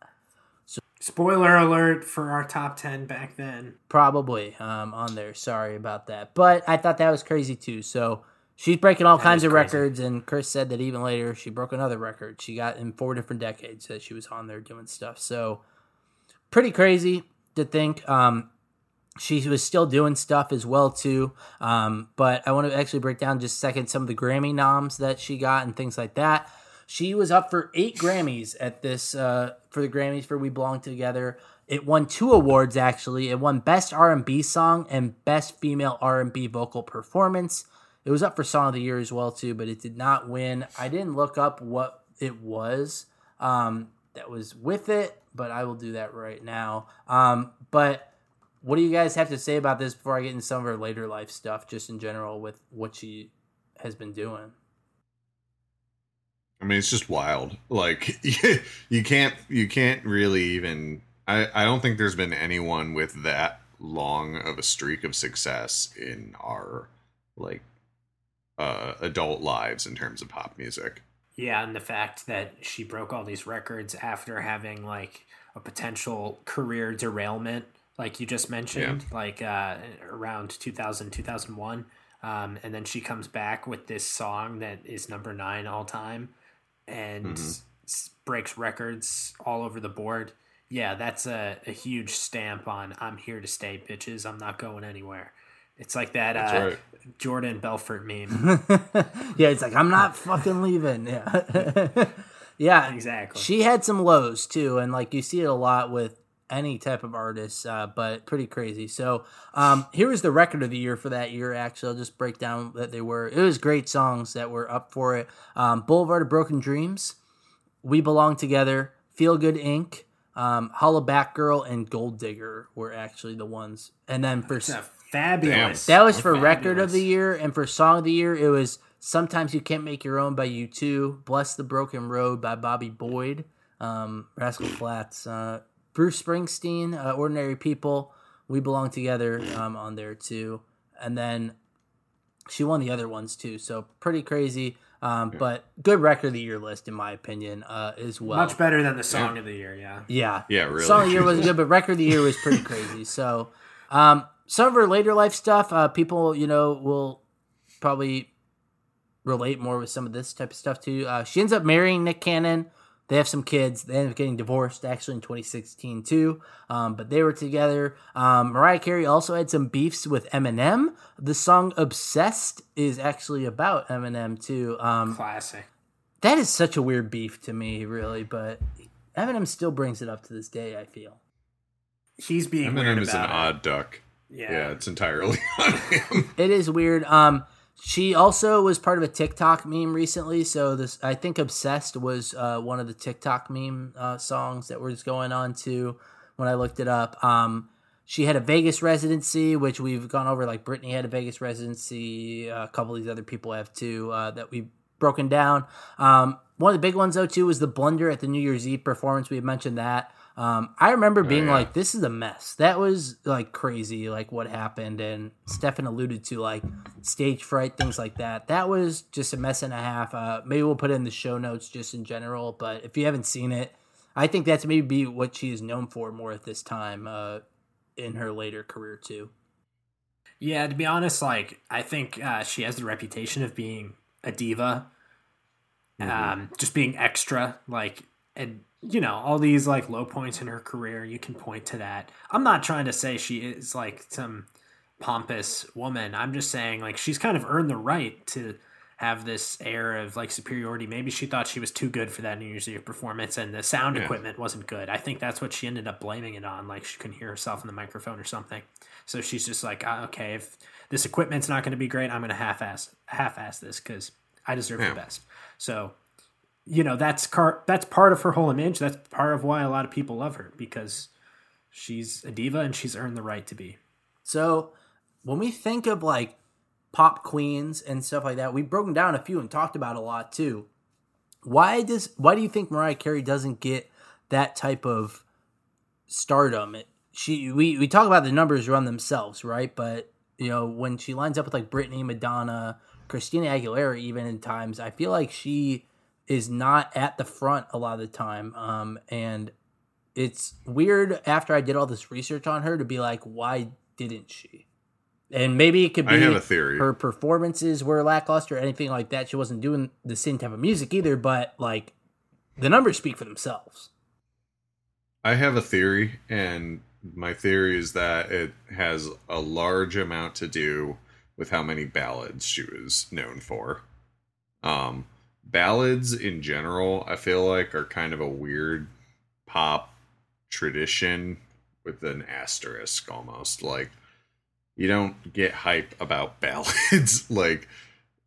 So, Spoiler alert for our top 10 back then. Probably um, on there. Sorry about that. But I thought that was crazy too. So she's breaking all that kinds of crazy. records. And Chris said that even later she broke another record. She got in four different decades that she was on there doing stuff. So pretty crazy to think. Um, she was still doing stuff as well too. Um, but I want to actually break down just a second some of the Grammy noms that she got and things like that. She was up for eight Grammys at this uh, for the Grammys for We Belong Together. It won two awards actually. It won Best R&B Song and Best Female R&B Vocal Performance. It was up for Song of the Year as well too, but it did not win. I didn't look up what it was um, that was with it, but I will do that right now. Um, but what do you guys have to say about this before I get into some of her later life stuff, just in general with what she has been doing? I mean, it's just wild. Like *laughs* you can't you can't really even. I I don't think there's been anyone with that long of a streak of success in our like uh adult lives in terms of pop music. Yeah, and the fact that she broke all these records after having like a potential career derailment like you just mentioned yeah. like uh around 2000 2001 um, and then she comes back with this song that is number nine all time and mm-hmm. s- breaks records all over the board. Yeah, that's a, a huge stamp on I'm here to stay, bitches. I'm not going anywhere. It's like that uh, right. Jordan Belfort meme. *laughs* yeah, it's like I'm not fucking leaving. Yeah. *laughs* yeah, exactly. She had some lows too, and like you see it a lot with any type of artist, uh, but pretty crazy. So um, here was the record of the year for that year. Actually, I'll just break down that they were. It was great songs that were up for it. Um, Boulevard of Broken Dreams, We Belong Together, Feel Good Inc., um, Hollaback Girl, and Gold Digger were actually the ones. And then for fabulous, that was for fabulous. record of the year, and for song of the year, it was Sometimes You Can't Make Your Own by U2, Bless the Broken Road by Bobby Boyd, um, Rascal Flatts. Uh, Bruce Springsteen, uh, Ordinary People, We Belong Together um, on there too. And then she won the other ones too. So pretty crazy. Um, but good record of the year list in my opinion uh, as well. Much better than the song yeah. of the year, yeah. Yeah. Yeah, really. Song of the year wasn't *laughs* good, but record of the year was pretty crazy. So um, some of her later life stuff, uh, people, you know, will probably relate more with some of this type of stuff too. Uh, she ends up marrying Nick Cannon. They have some kids. They ended up getting divorced actually in 2016 too. Um, but they were together. Um, Mariah Carey also had some beefs with Eminem. The song "Obsessed" is actually about Eminem too. Um, Classic. That is such a weird beef to me, really. But Eminem still brings it up to this day. I feel he's being Eminem is an it. odd duck. Yeah. yeah, it's entirely *laughs* on him. It is weird. Um, she also was part of a TikTok meme recently. So this, I think, "Obsessed" was uh, one of the TikTok meme uh, songs that was going on too. When I looked it up, um, she had a Vegas residency, which we've gone over. Like Britney had a Vegas residency. a couple of these other people have too uh, that we've broken down. Um, one of the big ones though too was the blunder at the New Year's Eve performance. We had mentioned that. Um, I remember being oh, yeah. like, "This is a mess." That was like crazy, like what happened, and Stefan alluded to like stage fright, things like that. That was just a mess and a half. Uh, maybe we'll put it in the show notes just in general. But if you haven't seen it, I think that's maybe what she is known for more at this time uh, in her later career too. Yeah, to be honest, like I think uh, she has the reputation of being a diva, mm-hmm. um, just being extra, like and you know all these like low points in her career you can point to that. I'm not trying to say she is like some pompous woman. I'm just saying like she's kind of earned the right to have this air of like superiority. Maybe she thought she was too good for that new year's eve performance and the sound yeah. equipment wasn't good. I think that's what she ended up blaming it on like she couldn't hear herself in the microphone or something. So she's just like ah, okay if this equipment's not going to be great i'm going to half-ass half-ass this because i deserve yeah. the best. So you know that's car- that's part of her whole image. That's part of why a lot of people love her because she's a diva and she's earned the right to be. So when we think of like pop queens and stuff like that. We've broken down a few and talked about a lot too. Why does why do you think Mariah Carey doesn't get that type of stardom? It, she we we talk about the numbers run themselves, right? But you know when she lines up with like Britney, Madonna, Christina Aguilera, even in times, I feel like she is not at the front a lot of the time. Um, and it's weird after I did all this research on her to be like, why didn't she? And maybe it could be I have a theory. her performances were lackluster or anything like that. She wasn't doing the same type of music either, but like the numbers speak for themselves. I have a theory, and my theory is that it has a large amount to do with how many ballads she was known for. Um, ballads in general, I feel like, are kind of a weird pop tradition with an asterisk almost. Like, you don't get hype about *laughs* ballads like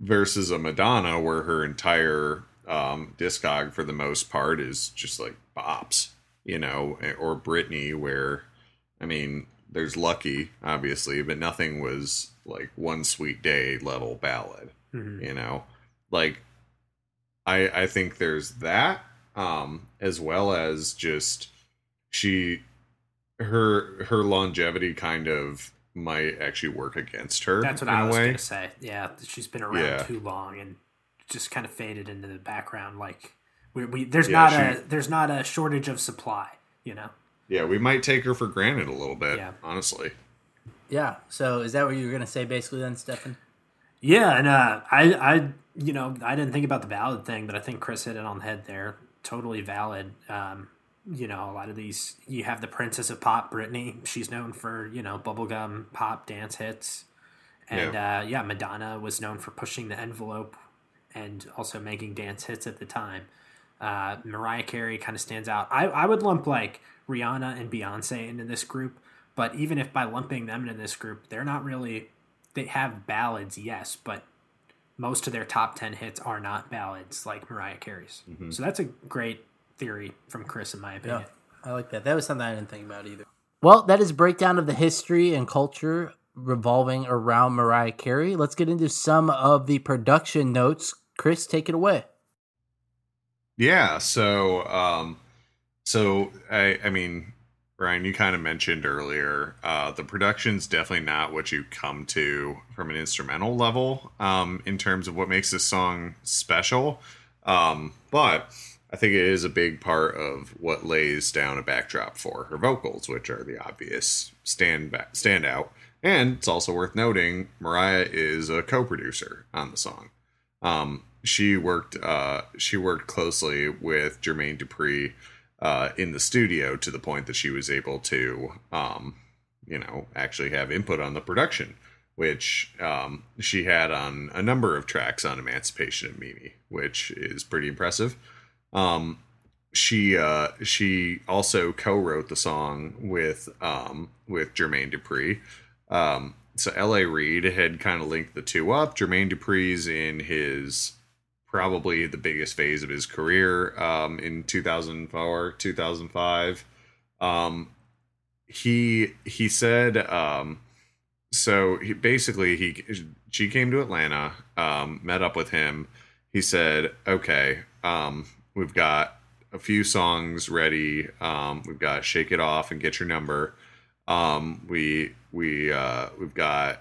versus a Madonna where her entire um discog for the most part is just like bops, you know, or Britney where I mean, there's Lucky obviously, but nothing was like one sweet day level ballad, Mhm. you know. Like I I think there's that um as well as just she her her longevity kind of might actually work against her That's what in I a was way. gonna say. Yeah, she's been around Yeah. too long and just kind of faded into the background. Like we, we there's Yeah, not she- a there's not a shortage of supply. You know. Yeah, we might take her for granted a little bit, Yeah. honestly. Yeah. So is that what you were gonna say basically then, Stefan? Yeah, and uh, I, I, you know, I didn't think about the valid thing, but I think Chris hit it on the head there. Totally valid. Um, you know, a lot of these, you have the Princess of Pop, Britney. She's known for you know bubblegum pop dance hits, and yeah. Uh, yeah, Madonna was known for pushing the envelope and also making dance hits at the time. Uh, Mariah Carey kind of stands out. I, I would lump like Rihanna and Beyonce into this group, but even if by lumping them into this group, they're not really they have ballads, yes, but most of their top 10 hits are not ballads like Mariah Carey's. Mm-hmm. So that's a great theory from Chris, in my opinion. Yeah, I like that. That was something I didn't think about either. Well, that is a breakdown of the history and culture revolving around Mariah Carey. Let's get into some of the production notes. Chris, take it away. Yeah, so um so I I mean Ryan, you kind of mentioned earlier, uh, the production's definitely not what you come to from an instrumental level um, in terms of what makes this song special. Um, but I think it is a big part of what lays down a backdrop for her vocals, which are the obvious stand back, standout. And it's also worth noting Mariah is a co-producer on the song. Um, she worked uh, she worked closely with Jermaine Dupri uh, in the studio to the point that she was able to, um, you know, actually have input on the production, which um, she had on a number of tracks on Emancipation of Mimi, which is pretty impressive. Um, she uh, she also co-wrote the song with um, with Jermaine Dupri. Um, so L.A. Reid had kind of linked the two up. Jermaine Dupri's in his probably the biggest phase of his career um, in 2004 2005 um, he he said um, so he basically he she came to atlanta um, met up with him. He said okay um, we've got a few songs ready um, we've got shake it off and get your number. Um, we we uh, we've got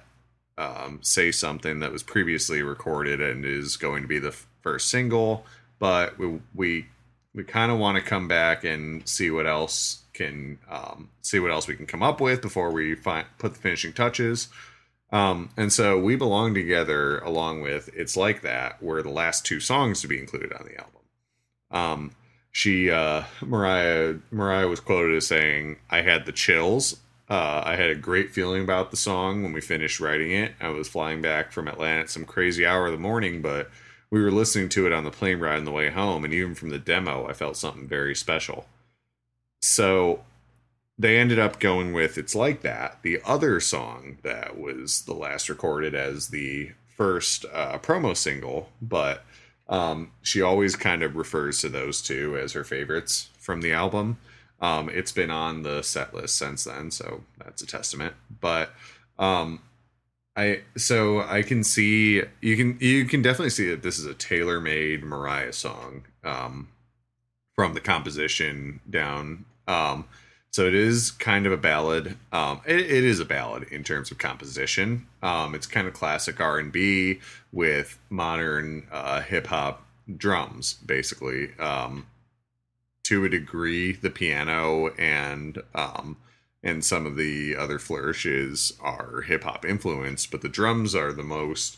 say something that was previously recorded and is going to be the first single, but we we we kind of want to come back and see what else can um, see what else we can come up with before we put the finishing touches. Um, and so we belong together along with it's like that were the last two songs to be included on the album. Um, she uh, Mariah Mariah was quoted as saying, "I had the chills." Uh, I had a great feeling about the song when we finished writing it. I was flying back from Atlanta at some crazy hour of the morning, but we were listening to it on the plane ride on the way home, and even from the demo, I felt something very special. So they ended up going with It's Like That, the other song that was the last recorded as the first uh, promo single, but um, she always kind of refers to those two as her favorites from the album. Um, it's been on the set list since then, so that's a testament. But um, I so I can see you can you can definitely see that this is a tailor made Mariah song um, from the composition down. Um, so it is kind of a ballad. Um, it, it is a ballad in terms of composition. Um, it's kind of classic R and B with modern uh, hip hop drums, basically. Um, to a degree, the piano and um, and some of the other flourishes are hip hop influenced, but the drums are the most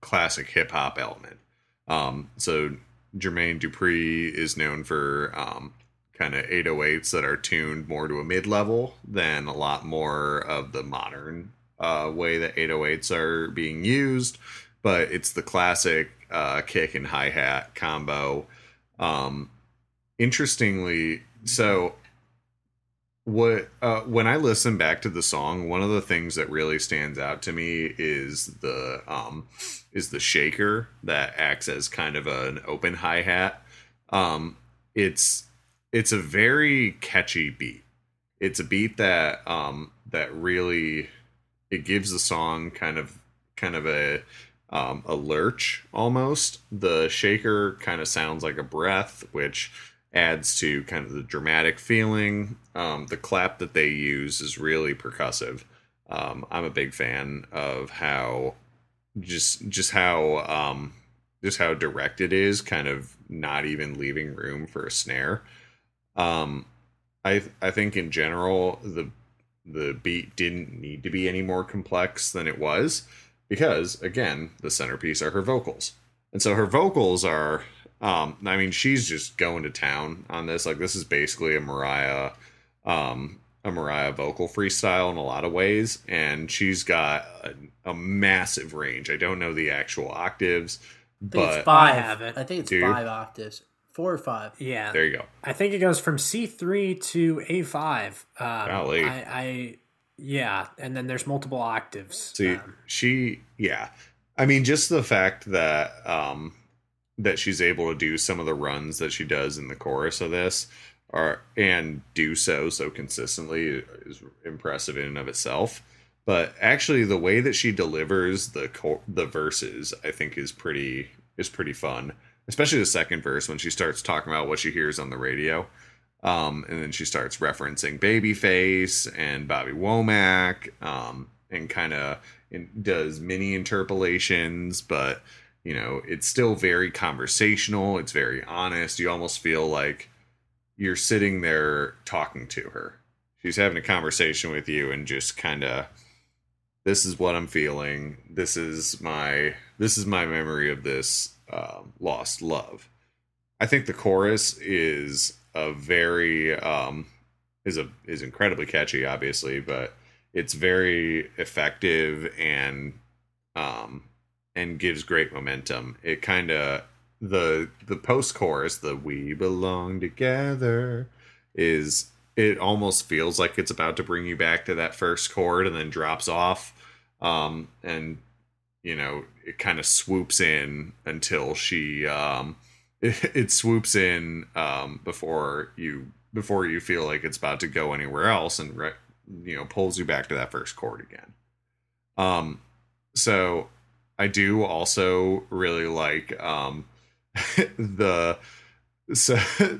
classic hip hop element. Um, so Jermaine Dupri is known for um, kind of 808s that are tuned more to a mid level than a lot more of the modern uh, way that 808s are being used. But it's the classic uh, kick and hi hat combo. Um, interestingly, so what uh, when I listen back to the song, one of the things that really stands out to me is the um, is the shaker that acts as kind of an open hi hat. Um, it's it's a very catchy beat. It's a beat that um, that really it gives the song kind of kind of a um, a lurch almost. The shaker kind of sounds like a breath, which adds to kind of the dramatic feeling. Um, the clap that they use is really percussive. Um, I'm a big fan of how just just how um, just how direct it is, kind of not even leaving room for a snare. Um, I I think in general the the beat didn't need to be any more complex than it was because again the centerpiece are her vocals, and so her vocals are um, I mean, she's just going to town on this. Like, this is basically a Mariah, um, a Mariah vocal freestyle in a lot of ways, and she's got a, a massive range. I don't know the actual octaves, but five. I have it. I think it's Do five octaves, four or five. Yeah, there you go. I think it goes from C three to A five. Um, Golly. I, I yeah, and then there's multiple octaves. See, Um, she, yeah. I mean, just the fact that um, that she's able to do some of the runs that she does in the chorus of this, are and do so so consistently is impressive in and of itself. But actually, the way that she delivers the cho- the verses, I think, is pretty is pretty fun. Especially the second verse when she starts talking about what she hears on the radio. Um, and then she starts referencing Babyface and Bobby Womack, um, and kind of does mini interpolations, but you know, it's still very conversational. It's very honest. You almost feel like you're sitting there talking to her. She's having a conversation with you and just kind of this is what I'm feeling. This is my this is my memory of this um, lost love. I think the chorus is a very um, is a is incredibly catchy, obviously, but it's very effective and um, and gives great momentum. It kind of the the post chorus, the "We belong together," is it almost feels like it's about to bring you back to that first chord and then drops off, um, and you know it kind of swoops in until she um, it, *laughs* it swoops in um, before you before you feel like it's about to go anywhere else and re- you know pulls you back to that first chord again. Um, so I do also really like um *laughs* the so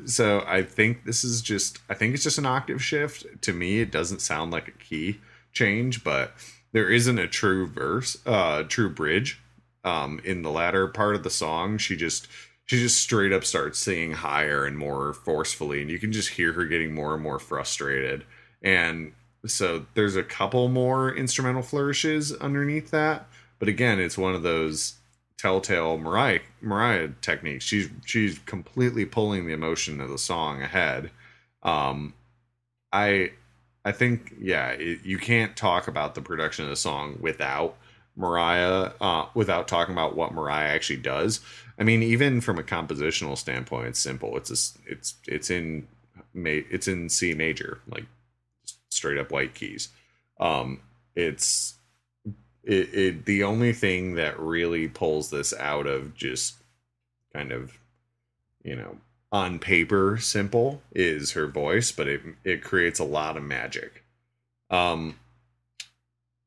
so I think this is just I think it's just an octave shift. To me, it doesn't sound like a key change, but there isn't a true verse, uh true bridge. Um in the latter part of the song, she just she just straight up starts singing higher and more forcefully, and you can just hear her getting more and more frustrated. And so there's a couple more instrumental flourishes underneath that but again, it's one of those telltale Mariah Mariah techniques. She's she's completely pulling the emotion of the song ahead. Um, I I think yeah, it, you can't talk about the production of the song without Mariah, uh, without talking about what Mariah actually does. I mean, even from a compositional standpoint, it's simple. It's a, it's it's in it's in C major, like straight up white keys. Um, it's it, it the only thing that really pulls this out of just kind of you know on paper simple is her voice but it it creates a lot of magic um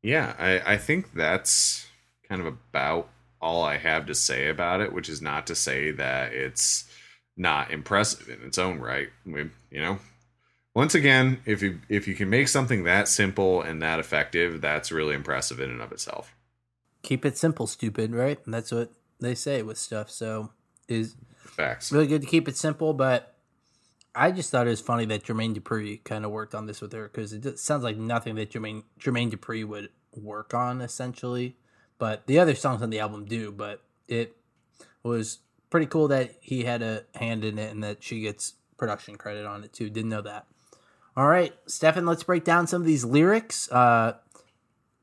Yeah, I, I think that's kind of about all I have to say about it, which is not to say that it's not impressive in its own right. We, you know, once again, if you if you can make something that simple and that effective, that's really impressive in and of itself. Keep it simple, stupid, right? And that's what they say with stuff. So is facts really good to keep it simple, but I just thought it was funny that Jermaine Dupri kind of worked on this with her because it sounds like nothing that Jermaine Jermaine Dupri would work on essentially, but the other songs on the album do. But it was pretty cool that he had a hand in it and that she gets production credit on it too. Didn't know that. All right, Stefan, let's break down some of these lyrics. Uh,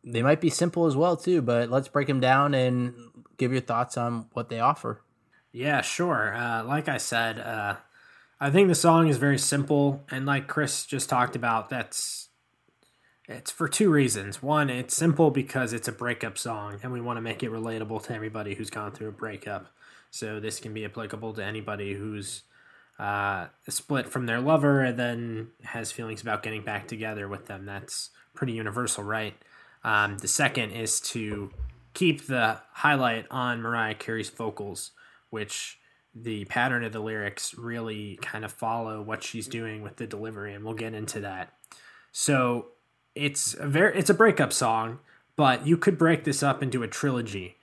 they might be simple as well too, but let's break them down and give your thoughts on what they offer. Yeah, sure. Uh, like I said, uh, I think the song is very simple, and like Chris just talked about, that's it's for two reasons. One, it's simple because it's a breakup song, and we want to make it relatable to everybody who's gone through a breakup. So this can be applicable to anybody who's uh, split from their lover and then has feelings about getting back together with them. That's pretty universal, right? Um, the second is to keep the highlight on Mariah Carey's vocals, which the pattern of the lyrics really kind of follow what she's doing with the delivery, and we'll get into that. So it's a very it's a breakup song, but you could break this up into a trilogy,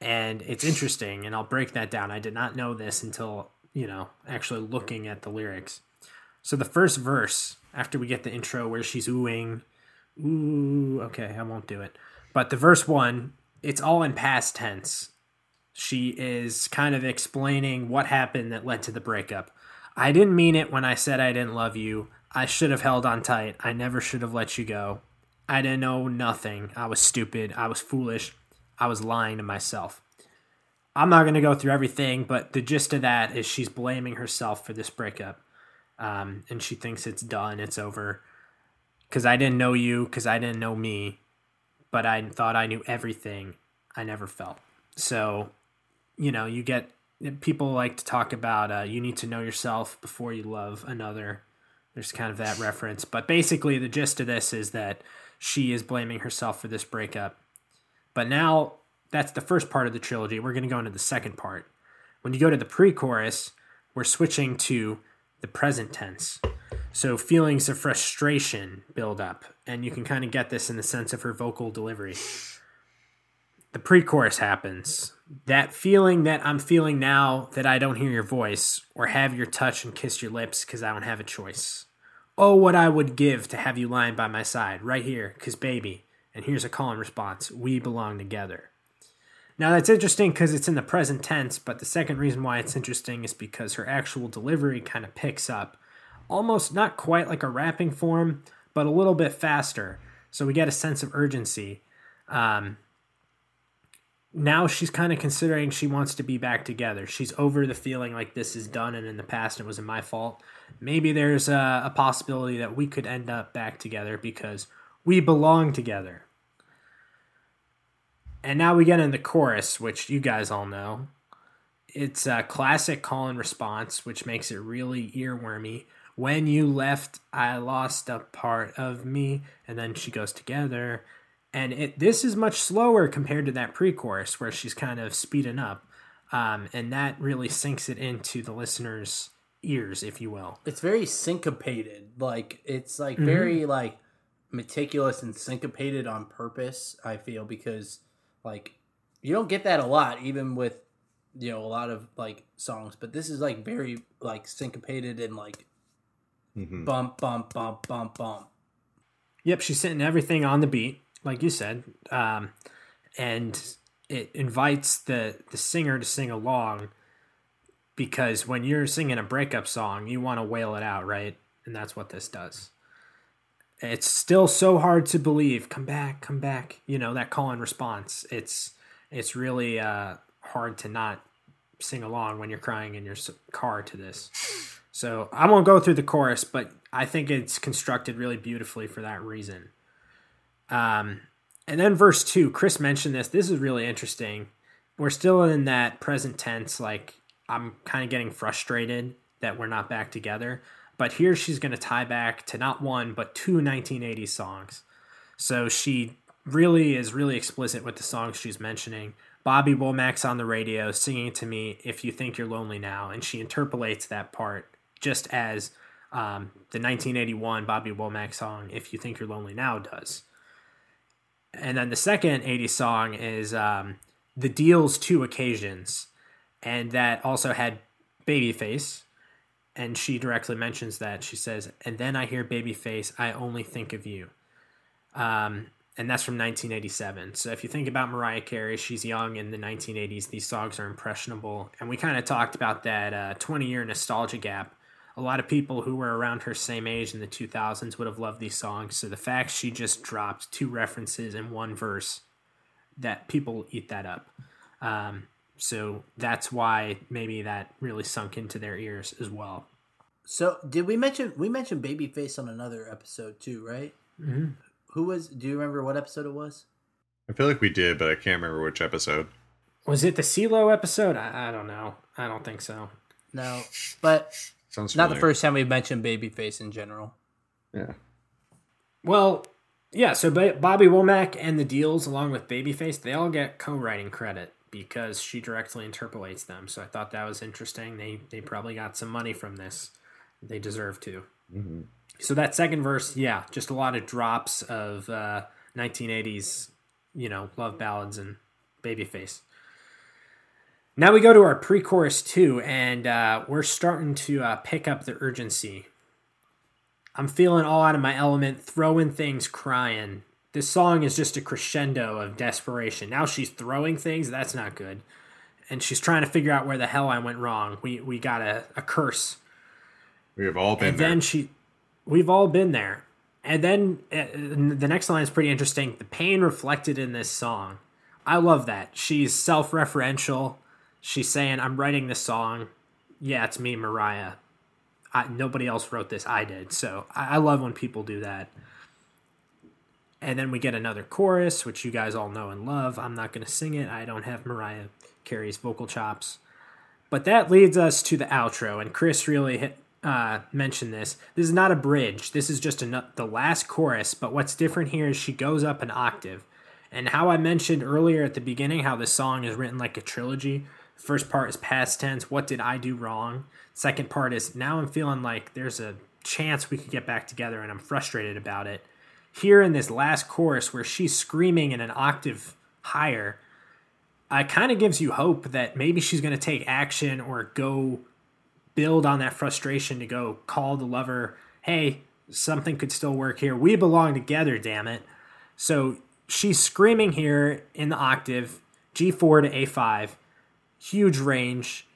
and it's interesting. And I'll break that down. I did not know this until you know, actually looking at the lyrics. So the first verse, after we get the intro where she's oohing, ooh, okay, I won't do it. But the verse one, it's all in past tense. She is kind of explaining what happened that led to the breakup. I didn't mean it when I said I didn't love you. I should have held on tight. I never should have let you go. I didn't know nothing. I was stupid. I was foolish. I was lying to myself. I'm not going to go through everything, but the gist of that is she's blaming herself for this breakup. Um, and she thinks it's done, it's over. Because I didn't know you, because I didn't know me, but I thought I knew everything I never felt. So, you know, you get people like to talk about uh, you need to know yourself before you love another. There's kind of that reference. But basically, the gist of this is that she is blaming herself for this breakup. But now that's the first part of the trilogy. We're going to go into the second part. When you go to the pre chorus, we're switching to the present tense. So feelings of frustration build up, and you can kind of get this in the sense of her vocal delivery. The pre chorus happens. That feeling that I'm feeling now that I don't hear your voice or have your touch and kiss your lips because I don't have a choice. Oh, what I would give to have you lying by my side right here, because baby, and here's a call and response we belong together. Now that's interesting because it's in the present tense, but the second reason why it's interesting is because her actual delivery kind of picks up almost not quite like a rapping form, but a little bit faster. So we get a sense of urgency. Um, now she's kind of considering she wants to be back together. She's over the feeling like this is done and in the past it wasn't my fault. Maybe there's a, a possibility that we could end up back together because we belong together. And now we get in the chorus, which you guys all know. It's a classic call and response, which makes it really earwormy. When you left, I lost a part of me, and then she goes together. And it this is much slower compared to that pre-chorus where she's kind of speeding up, um, and that really sinks it into the listener's ears, if you will. It's very syncopated, like it's like mm-hmm. very like meticulous and syncopated on purpose. I feel because like you don't get that a lot, even with you know a lot of like songs. But this is like very like syncopated and like mm-hmm. bump, bump, bump, bump, bump. Yep, she's sitting everything on the beat, like you said, um, and it invites the the singer to sing along because when you're singing a breakup song, you want to wail it out, right? And that's what this does it's still so hard to believe. Come back, come back. You know that call and response. It's it's really uh, hard to not sing along when you're crying in your car to this. So I won't go through the chorus, but I think it's constructed really beautifully for that reason. Um, and then verse two, Chris mentioned this. This is really interesting. We're still in that present tense, like I'm kind of getting frustrated that we're not back together. But here she's going to tie back to not one, but two 1980s songs. So she really is really explicit with the songs she's mentioning. Bobby Womack's on the radio singing to me, If You Think You're Lonely Now, and she interpolates that part just as um, the 1981 Bobby Womack song, If You Think You're Lonely Now, does. And then the second 80s song is um, The Deele's Two Occasions, and that also had Babyface. And she directly mentions that. She says, And then I hear Babyface, I only think of you. Um, and that's from 1987. So if you think about Mariah Carey, she's young in the 1980s. These songs are impressionable, and we kind of talked about that uh, 20 year nostalgia gap. A lot of people who were around her same age in the 2000s would have loved these songs. So the fact she just dropped two references in one verse, that people eat that up. Um, so that's why maybe that really sunk into their ears as well. So did we mention we mentioned Babyface on another episode too, right? Mm-hmm. Who was? Do you remember what episode it was? I feel like we did, but I can't remember which episode. Was it the CeeLo episode? I, I don't know. I don't think so. No, but *laughs* Sounds not the first time we've mentioned Babyface in general. Yeah. Well, yeah. So Bobby Womack and the Deele, along with Babyface, they all get co-writing credit because she directly interpolates them. So I thought that was interesting. They they probably got some money from this. They deserve to. hmm So that second verse, yeah, just a lot of drops of uh, 1980s, you know, love ballads and Babyface. Now we go to our pre-chorus two, and uh, we're starting to uh, pick up the urgency. I'm feeling all out of my element, throwing things, crying. This song is just a crescendo of desperation. Now she's throwing things. That's not good. And she's trying to figure out where the hell I went wrong. We we got a, a curse. We have all been and there. then she we've all been there. And then uh, the next line is pretty interesting. The pain reflected in this song. I love that. She's self-referential. She's saying i'm writing this song. Yeah it's me mariah. I, nobody else wrote this. I did. So I, I love when people do that and then we get another chorus which you guys all know and love i'm not going to sing it i don't have mariah carey's vocal chops but that leads us to the outro, and Chris really hit, uh, mentioned this. This is not a bridge. This is just the last chorus. But what's different here is she goes up an octave. And how I mentioned earlier at the beginning how this song is written like a trilogy. First part is past tense. What did I do wrong? Second part is now I'm feeling like there's a chance we could get back together, and I'm frustrated about it. Here in this last chorus, where she's screaming in an octave higher, it kind of gives you hope that maybe she's going to take action or go build on that frustration to go call the lover, hey, something could still work here. We belong together, damn it. So she's screaming here in the octave, G4 to A5, huge range.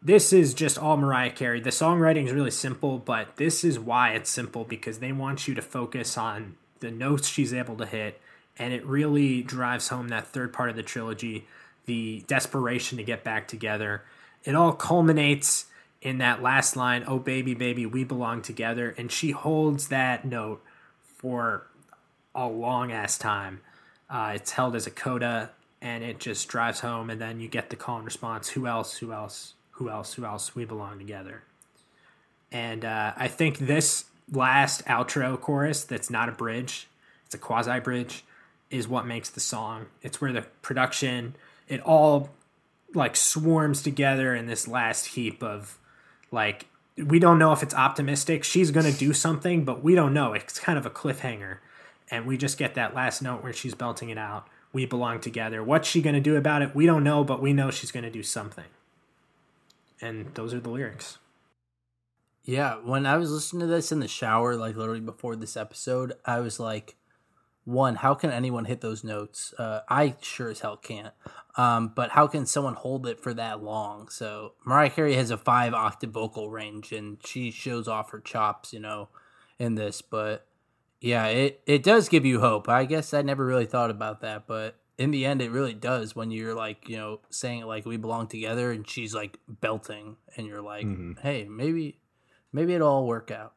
This is just all Mariah Carey. The songwriting is really simple, but this is why it's simple because they want you to focus on the notes she's able to hit, and it really drives home that third part of the trilogy the desperation to get back together. It all culminates in that last line, Oh, baby, baby, we belong together. And she holds that note for a long ass time. Uh, it's held as a coda and it just drives home. And then you get the call and response Who else? Who else? Who else? Who else? We belong together. And uh, I think this last outro chorus that's not a bridge, it's a quasi bridge, is what makes the song. It's where the production, it all like swarms together in this last heap of like we don't know if it's optimistic she's going to do something but we don't know. It's kind of a cliffhanger. And we just get that last note where she's belting it out. We belong together. What's she going to do about it? We don't know but we know she's going to do something. And those are the lyrics Yeah, when I was listening to this in the shower, like literally before this episode, I was like, one, how can anyone hit those notes? Uh, I sure as hell can't. Um, but how can someone hold it for that long? So Mariah Carey has a five octave vocal range, and she shows off her chops, you know, in this. But yeah, it it does give you hope. I guess I never really thought about that, but in the end, it really does. When you're like, you know, saying like we belong together, and she's like belting, and you're like, Mhm. hey, maybe maybe it'll all work out.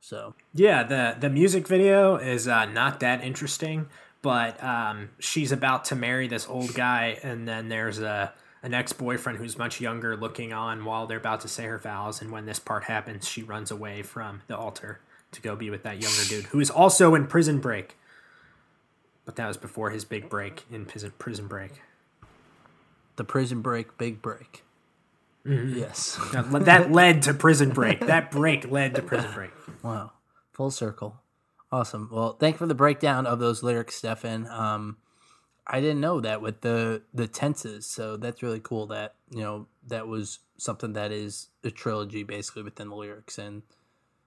So Yeah, the the music video is uh, not that interesting, but um, she's about to marry this old guy, and then there's a an ex boyfriend who's much younger looking on while they're about to say her vows. And when this part happens, she runs away from the altar to go be with that younger dude who is also in Prison Break. But that was before his big break in Prison, prison Break. The Prison Break, Big Break. Yes. *laughs* That, that led to Prison Break. That break led to Prison Break. Wow. Full circle. Awesome. Well, thank you for the breakdown of those lyrics, Stefan. Um, I didn't know that with the the tenses, so that's really cool. That you know that was something that is a trilogy basically within the lyrics, and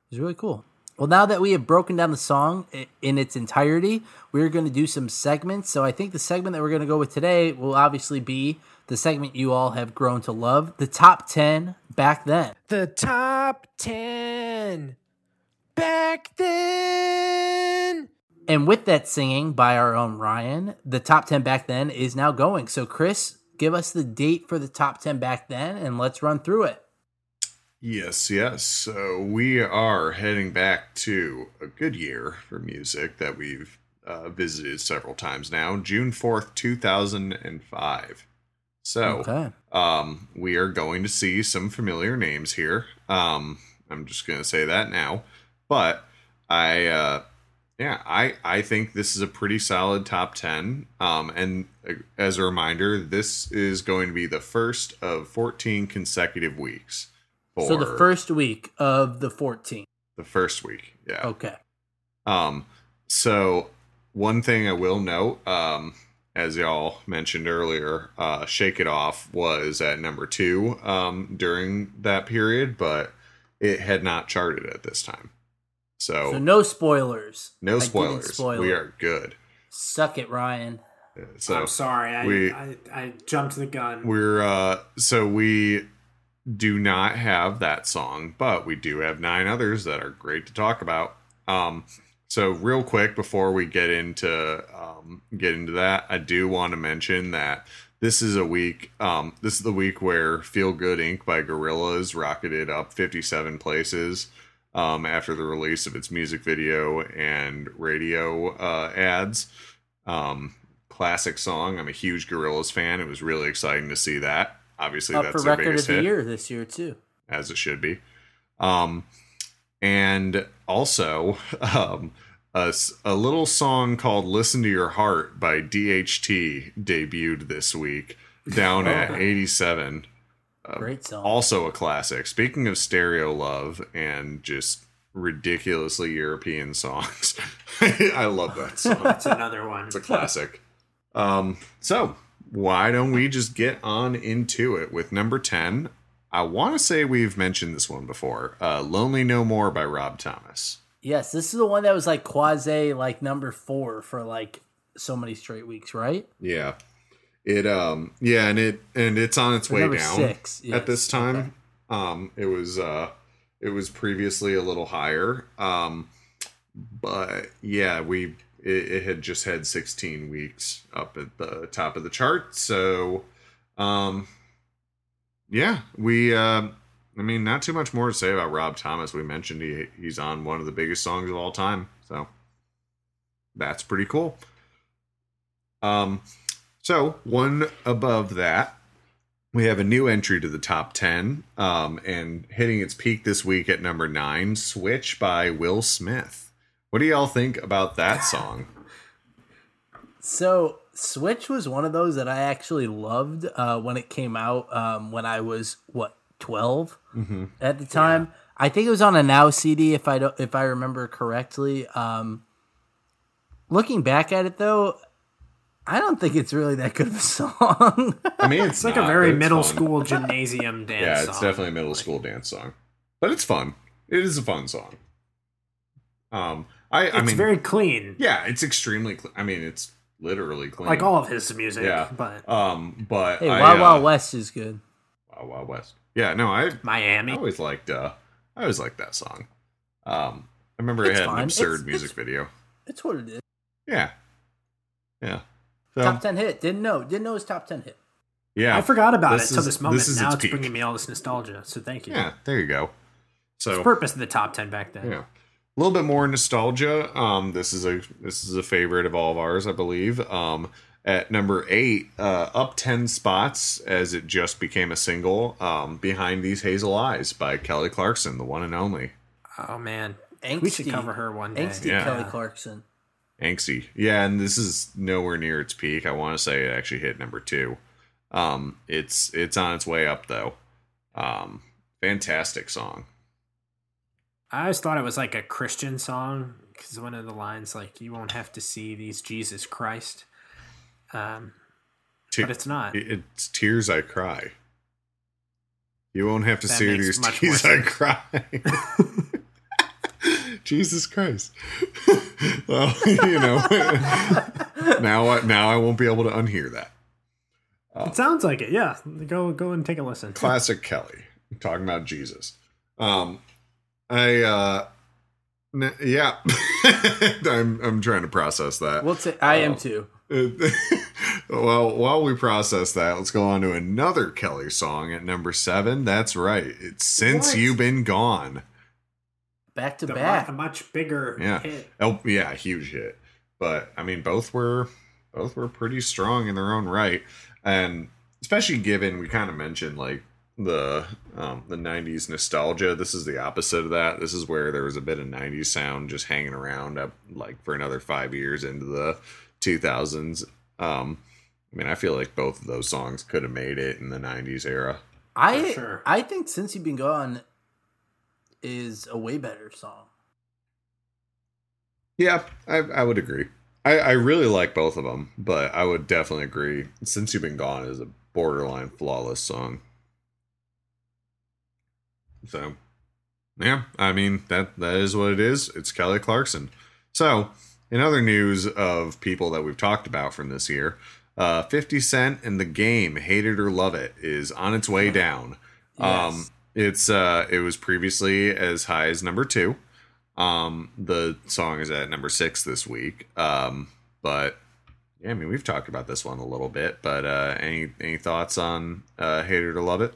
it's really cool. Well, now that we have broken down the song in its entirety, we're going to do some segments. So I think the segment that we're going to go with today will obviously be the segment you all have grown to love, the top ten back then. The top 10 back then. And with that singing by our own Ryan, the top 10 back then is now going. So, Chris, give us the date for the top 10 back then and let's run through it. Yes, yes. So we are heading back to a good year for music that we've uh, visited several times now. June 4th, 2005. So Okay. um, we are going to see some familiar names here. Um, I'm just going to say that now. But I, uh, yeah, I, I think this is a pretty solid top 10. Um, and uh, as a reminder, this is going to be the first of 14 consecutive weeks. For So, the first week of the 14th. the first week, yeah. Okay. Um, so one thing I will note, um, as y'all mentioned earlier, uh, "Shake It Off" was at number two um, during that period, but it had not charted at this time. So, So, no spoilers. No didn't spoilers. spoil we are good. Suck it, Ryan. So I'm sorry. I, we- I, I jumped the gun. we're uh, so we do not have that song, but we do have nine others that are great to talk about. Um, so real quick before we get into um, get into that, I do want to mention that this is a week. Um, this is the week where "Feel Good Inc." by Gorillaz rocketed up 57 places um, after the release of its music video and radio uh, ads. Um, classic song. I'm a huge Gorillaz fan. It was really exciting to see that. Obviously, Up that's for their record of biggest the hit year this year, too. as it should be. Um, and also, *laughs* um, a, s- a little song called Listen to Your Heart by DHT debuted this week down at Oh. *laughs* 87. Great song. Also a classic. Speaking of stereo love and just ridiculously European songs, *laughs* I love that song. That's another one. It's a classic. Um, so why don't we just get on into it with number 10? I want to say we've mentioned this one before. Uh, Lonely No More by Rob Thomas. yes, this is the one that was like quasi like number four for like so many straight weeks, right? Yeah. It um yeah, and it and it's on its Or way down six, at this time. okay. Um it was uh it was previously a little higher. Um but yeah, we it, it had just had 16 weeks up at the top of the chart. So um yeah, we uh I mean, not too much more to say about Rob Thomas. We mentioned he he's on one of the biggest songs of all time. So that's pretty cool. Um so one above that, we have a new entry to the top 10 um, and hitting its peak this week at number nine, Switch by Will Smith. What do y'all think about that song? So Switch was one of those that I actually loved uh, when it came out um, when I was what 12 mm-hmm. at the time. I think it was on a Now CD if I don't if I remember correctly. Um, looking back at it though, I don't think it's really that good of a *laughs* song. I mean, it's, It's like not, a very middle fun. school *laughs* gymnasium dance Yeah, song. it's definitely a middle school dance song, but it's fun. It is a fun song. Um, I, I It's mean, very clean, yeah, it's extremely. Cl- I mean, it's literally clean. like all of his music. Yeah. but Um, but hey, I, Wild uh, Wild West is good. Wild Wild West. Yeah, no, I Miami. I always liked uh I always liked that song. Um I remember it It's had an absurd It's- music it's- video. It's what it is. Yeah. Yeah. So top ten hit. Didn't know. Didn't know it was top ten hit. yeah. I forgot about This it till is- this moment. this is now its it's peak. bringing me all this nostalgia. So thank you. Yeah, there you go. It's So purpose of the top ten back then. yeah. A little bit more nostalgia. Um this is a this is a favorite of all of ours, I believe. Um at number eight, uh, up 10 spots as it just became a single, um, Behind These Hazel Eyes by Kelly Clarkson, the one and only. Oh man, Angsty, we should cover her one day. Angsty Yeah. Kelly Clarkson. angsty. Yeah, and this is nowhere near its peak. I want to say it actually hit number two. Um, it's it's on its way up though. Um, fantastic song. I always thought it was like a Christian song because one of the lines like "You won't have to see these Jesus Christ," um, Te- but it's not. it's tears I cry. You won't have to That see these tears I cry. *laughs* Jesus Christ. *laughs* well, *laughs* you know, now I, now I won't be able to unhear that. It sounds like it. Yeah, go go and take a listen. Classic Kelly talking about Jesus. Um, I uh, n- yeah, *laughs* I'm I'm trying to process that. We'll say I am Oh. too. *laughs* well, while we process that, let's go on to another Kelly song at number seven. That's right. It's Since What? You've Been Gone. Back to The back. mu- a much bigger Yeah. hit. Oh, yeah, huge hit. But I mean, both were both were pretty strong in their own right, and especially given we kind of mentioned like the um, the '90s nostalgia. This is the opposite of that. This is where there was a bit of '90s sound just hanging around up like for another five years into the 2000s. Um, I mean, I feel like both of those songs could have made it in the '90s era. I sure. I think since you've been gone is a way better song. Yeah, I, I would agree. I, I really like both of them, but I would definitely agree. Since You've Been Gone is a borderline flawless song. So, yeah, I mean that that is what it is. It's Kelly Clarkson. So, in other news of people that we've talked about from this year, uh, Fifty Cent and the Game, Hate It or Love It, is on its way down. Um, Yes. it's uh, it was previously as high as number two. Um, the song is at number six this week. Um, but yeah, I mean we've talked about this one a little bit. But uh, any any thoughts on uh, Hate It or Love It?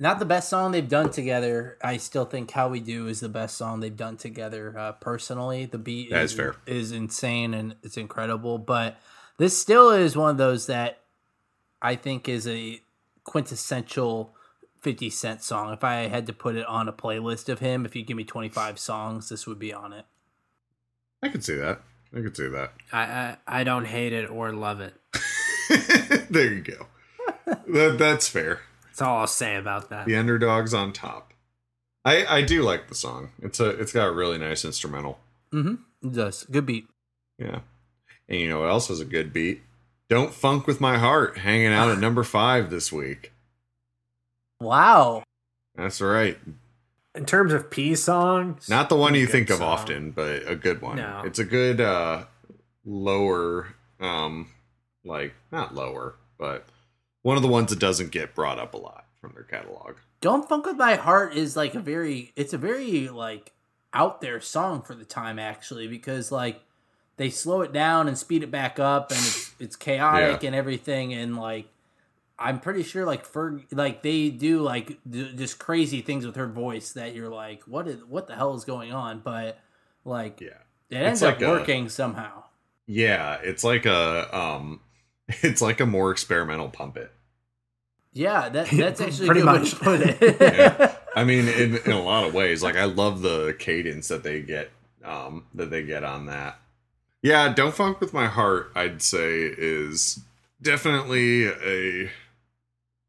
Not the best song they've done together. I still think "How We Do" is the best song they've done together. Uh, personally, the beat That is is fair. is insane and it's incredible. But this still is one of those that I think is a quintessential Fifty Cent song. If I had to put it on a playlist of him, if you give me twenty five songs, this would be on it. I could see that. I could see that. I, I I don't hate it or love it. *laughs* there you go. That, that's fair. That's all I'll say about that. The underdog's on top. I I do like the song. It's a it's got a really nice instrumental. Mm-hmm. It does good beat. Yeah. And you know what else has a good beat? Don't Phunk with My Heart hanging out at *sighs* number five this week. Wow. That's right. In terms of P songs, Not the one you think of often, but a good one. No. It's a good uh lower um like not lower, but one of the ones that doesn't get brought up a lot from their catalog. Don't Phunk With My Heart is like a very it's a very like out there song for the time actually because like they slow it down and speed it back up and it's it's chaotic Yeah. and everything and like I'm pretty sure like Ferg like they do like d- just crazy things with her voice that you're like what is what the hell is going on but like Yeah. it ends like up a- working somehow. Yeah, it's like a um *laughs* it's like a more experimental pump it. Yeah, that *laughs* that's actually Pretty good much. put it. *laughs* Yeah. I mean, in, in a lot of ways, like I love the cadence that they get, um, that they get on that. Yeah, "Don't Phunk with My Heart," I'd say is definitely a,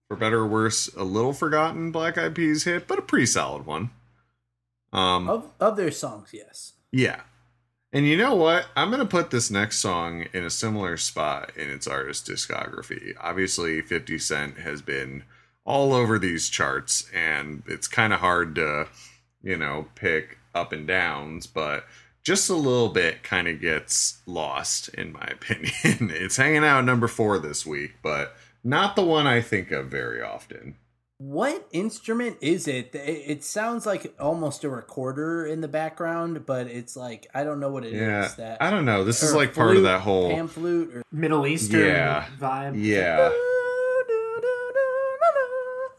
for better or worse, a little forgotten Black Eyed Peas hit, but a pretty solid one. Um, of of their songs, yes. yeah. And you know what? I'm going to put this next song in a similar spot in its artist discography. Obviously, 50 Cent has been all over these charts, and it's kind of hard to, you know, pick up and downs, but just a little bit kind of gets lost, in my *laughs* opinion. it's hanging out number four this week, but not the one I think of very often. What instrument is it? It, it sounds like almost a recorder in the background, but it's like I don't know what it is. Yeah. That I don't know. This is or like part of that whole. pan flute or Middle Eastern Yeah. vibe. Yeah. *laughs*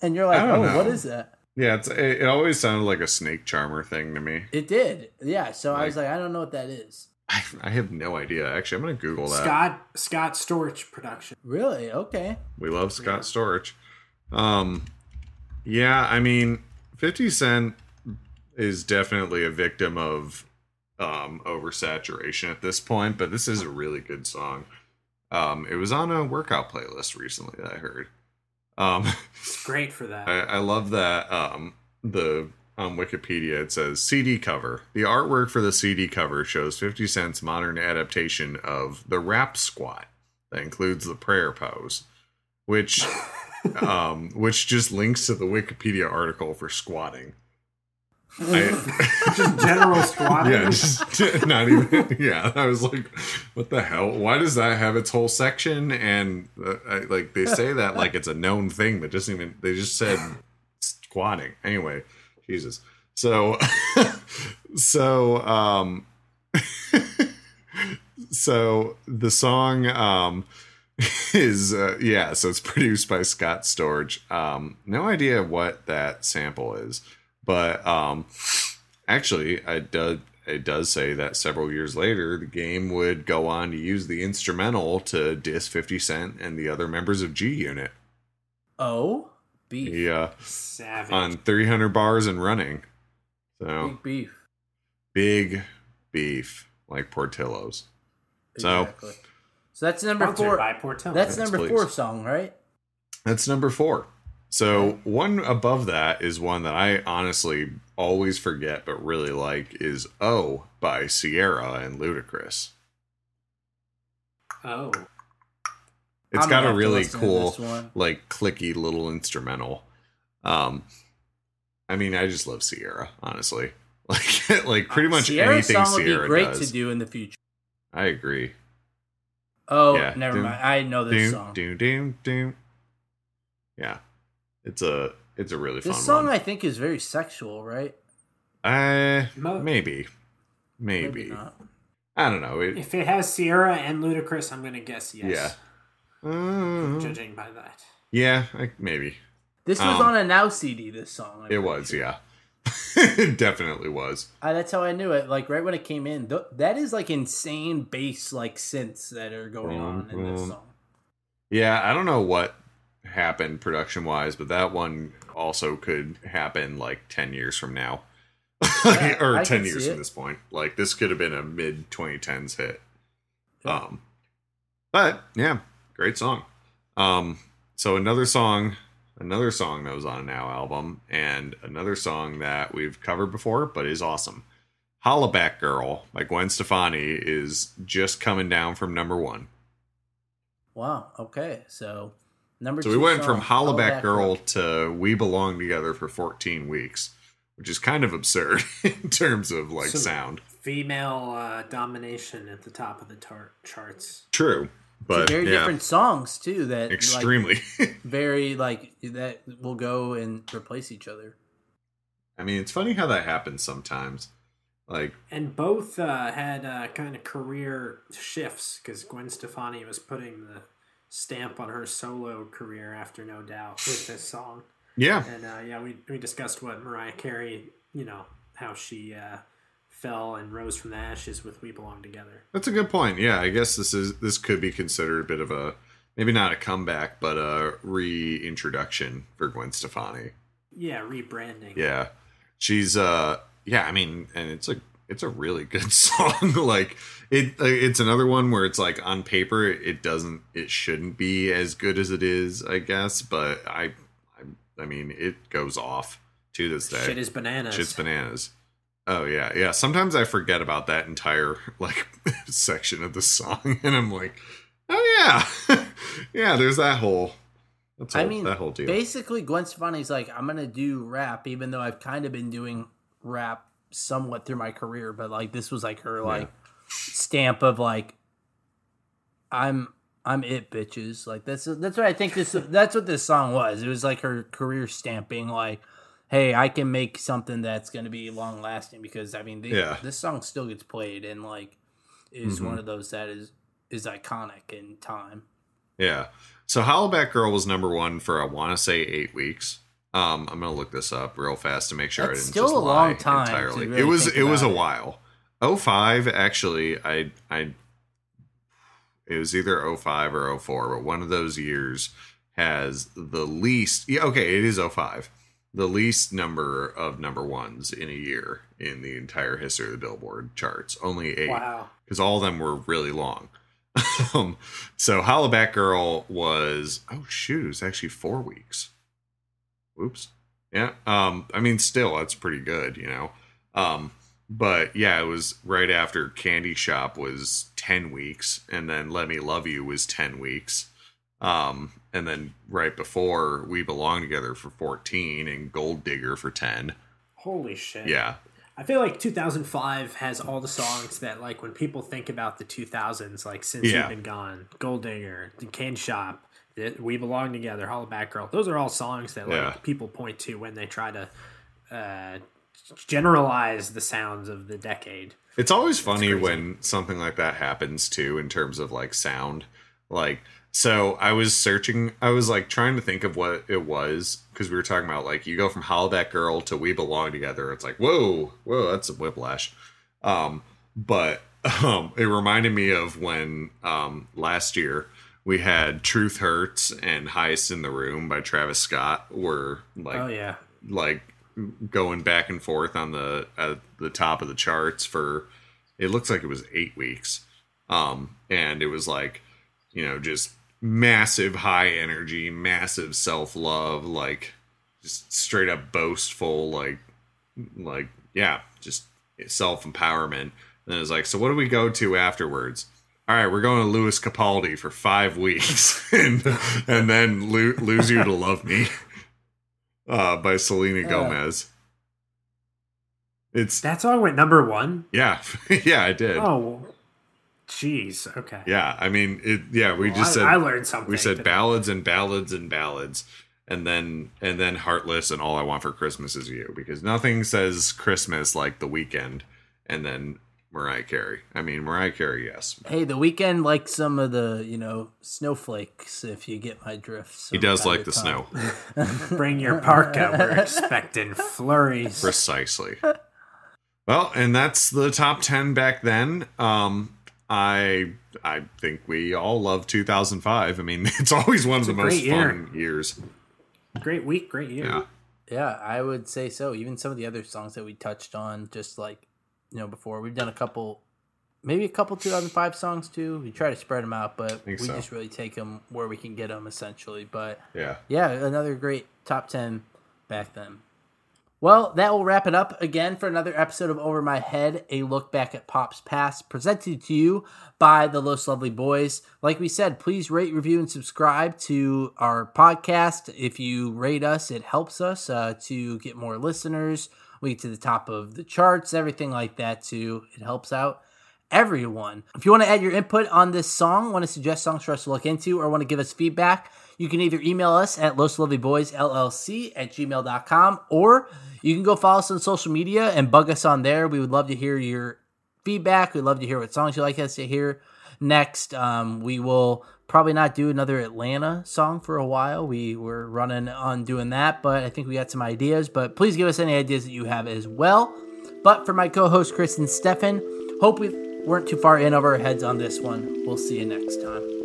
and you're like, I oh, don't know. is that? Yeah, it's, it, it always sounded like a snake charmer thing to me. It did, yeah. So I was like, I don't know what that is. I, I have no idea. Actually, I'm going to Google that. Scott Scott Storch production. Really? Okay. We love Scott Storch. Um, yeah, I mean, 50 Cent is definitely a victim of um, oversaturation at this point, but this is a really good song. Um, it was on a workout playlist recently that I heard. Um, It's great for that. I, I love that um, the on Wikipedia it says CD cover. The artwork for the CD cover shows 50 Cent's modern adaptation of the rap squat that includes the prayer pose, which *laughs* um, which just links to the Wikipedia article for squatting. I, *laughs* Just general squatting. yeah, just *laughs* not even. Yeah, I was like, "What the hell? Why does that have its whole section?" And uh, I, like they say that like it's a known thing, but doesn't even. They just said squatting. Anyway, Jesus. So, *laughs* so um, so the song um *laughs* is uh, yeah. So it's produced by Scott Storch. Um, no idea what that sample is, but um, actually, I does it does say that several years later, the game would go on to use the instrumental to diss 50 Cent and the other members of G Unit. Oh, beef. He, uh, Savage. on 300 bars and running. So Big beef. big beef like Portillo's. Exactly. So that's number Sponsored four. by Portillo. That's Yes, number please. four song, right? That's number four. So one above that is one that I honestly always forget but really like is Oh by Ciara and Ludacris. oh. It's I'm got a really cool like clicky little instrumental. Um I mean I just love Ciara, honestly. *laughs* Like *laughs* like pretty much Ciara's anything song would Ciara be great does. to do in the future. I agree. Oh, Yeah. never Doom, mind. I know this Doom, song. doom, doom, doom. Yeah. It's a it's a really This fun song one. I think is very sexual, right? Uh, Mo- maybe, maybe. not. I don't know. It, If it has Ciara and Ludacris, I'm gonna guess yes. Yeah. Uh, Judging by that. yeah, I, maybe This was Um, on a Now CD. This song. I'm it pretty was. sure. Yeah, it *laughs* definitely was. I, that's how I knew it. Like right when it came in, th- that is like insane bass like synths that are going on in this song. Yeah, I don't know what happened production wise, but that one also could happen like ten years from now, *laughs* Yeah, or I ten years from this point. Like this could have been a mid 2010s hit. Yeah. Um, but yeah, great song. Um, so another song, another song that was on a Now album, and another song that we've covered before, but is awesome. Hollaback Girl by Gwen Stefani is just coming down from number one. Wow. Okay. So number So two. we went song, from Hollaback Hollaback Girl to We Belong Together for 14 weeks, which is kind of absurd *laughs* in terms of like So- sound. Female uh, domination at the top of the tar- charts. True, Two but very yeah, different songs too. That like, extremely. *laughs* very like that will go and replace each other. I mean, it's funny how that happens sometimes. Like, And both uh, had uh, kind of career shifts because Gwen Stefani was putting the stamp on her solo career after No Doubt with this song. yeah, And uh, yeah, we, we discussed what Mariah Carey, you know, how she uh, fell and rose from the ashes with We Belong Together. that's a good point. Yeah, I guess this is this could be considered a bit of a maybe not a comeback, but a reintroduction for Gwen Stefani. Yeah, rebranding. Yeah. She's uh yeah, I mean, and it's a it's a really good *laughs* song. like it it's another one where it's like on paper it doesn't it shouldn't be as good as it is, I guess, but I I, I mean, it goes off to this day. Shit is bananas. Shit's bananas. Oh yeah, yeah. Sometimes I forget about that entire *laughs* like *laughs* section of the song, *laughs* and I'm like, oh yeah, yeah. There's that whole. That's I whole- mean, that whole deal. basically, Gwen Stefani's like, I'm gonna do rap, even though I've kind of been doing rap somewhat through my career, but like this was like her like stamp of like, I'm I'm it, bitches. Like that's that's what I think this that's what this song was. It was like her career stamping, like, hey, I can make something that's gonna be long lasting because I mean, the, Yeah. this song still gets played and like is Mhm. one of those that is is iconic in time. Yeah. So Hollaback Girl was number one for I want to say eight weeks. Um, I'm gonna look this up real fast to make sure That's I didn't still just a lie long time entirely. really it was it was a it. while. 05 actually I I it was either 05 or 04, but one of those years has the least yeah, okay, it is 05. The least number of number ones in a year in the entire history of the Billboard charts. Only eight. Wow. Because all of them were really long. *laughs* um, so Hollaback Girl was oh shoot, it was actually four weeks. Oops. Yeah. Um, I mean still that's pretty good, you know. Um, but yeah, it was right after Candy Shop was ten weeks, and then Let Me Love You was ten weeks. Um, and then right before We Belong Together for 14 and Gold Digger for 10. Holy shit. Yeah. I feel like 2005 has all the songs that, like, when people think about the 2000s, like Since Yeah. You've Been Gone, Gold Digger, The Can Shop, We Belong Together, Hollaback Girl, those are all songs that, like, Yeah. people point to when they try to uh, generalize the sounds of the decade. It's always funny when something like that happens too, in terms of like sound. Like, so I was searching, I was like trying to think of what it was because we were talking about like you go from "How That Girl to We Belong Together. It's like, whoa, whoa, that's a whiplash. Um, but um, it reminded me of when um, last year we had Truth Hurts and Highest in the Room by Travis Scott were like oh, yeah. like going back and forth on the at the top of the charts for it looks like it was eight weeks um and it was like you know just massive high energy massive self-love like just straight up boastful like like yeah just self-empowerment and then it's like so what do we go to afterwards all right we're going to Lewis Capaldi for five weeks *laughs* and and then lo- lose you to love me *laughs* uh, by Selena Gomez. It's That song went number one? yeah, *laughs* yeah, I did. Oh, jeez. Okay. Yeah, I mean, it. Yeah, we Well, just I, said I learned something. we said today. ballads and ballads and ballads, and then and then heartless and all I want for Christmas is you because nothing says Christmas like the Weeknd, and then Mariah Carey. I mean, Mariah Carey, yes, Hey, the Weeknd like some of the you know snowflakes. If you get my drift, he does like the time. snow. *laughs* Bring your parka. We're *laughs* expecting flurries. Precisely. Well, and that's the top 10 back then. Um I I think we all love 2005. I mean, *laughs* it's always one of the most year. fun years. Great week, great year. Yeah. Yeah, I would say so. Even some of the other songs that we touched on, just like you know, before we've done a couple, maybe a couple 2005 songs too. We try to spread them out, but we so. just really take them where we can get them essentially. But Yeah. yeah, another great top 10 back then. Well, that will wrap it up again for another episode of Over My Head, a look back at Pop's past, presented to you by the Los Lovely Boys. Like we said, please rate, review, and subscribe to our podcast. If you rate us, it helps us uh, to get more listeners. We get to the top of the charts, everything like that, too. It helps out everyone. If you want to add your input on this song, want to suggest songs for us to look into, or want to give us feedback, you can either email us at LosLovelyBoysLLC at gmail.com, or you can go follow us on social media and bug us on there. We would love to hear your feedback. We'd love to hear what songs you'd like us to hear next. Um, we will probably not do another Atlanta song for a while. We were running on doing that, but I think we got some ideas. But please give us any ideas that you have as well. But for my co-host Chris and Stefan, hope we weren't too far in over our heads on this one. We'll see you next time.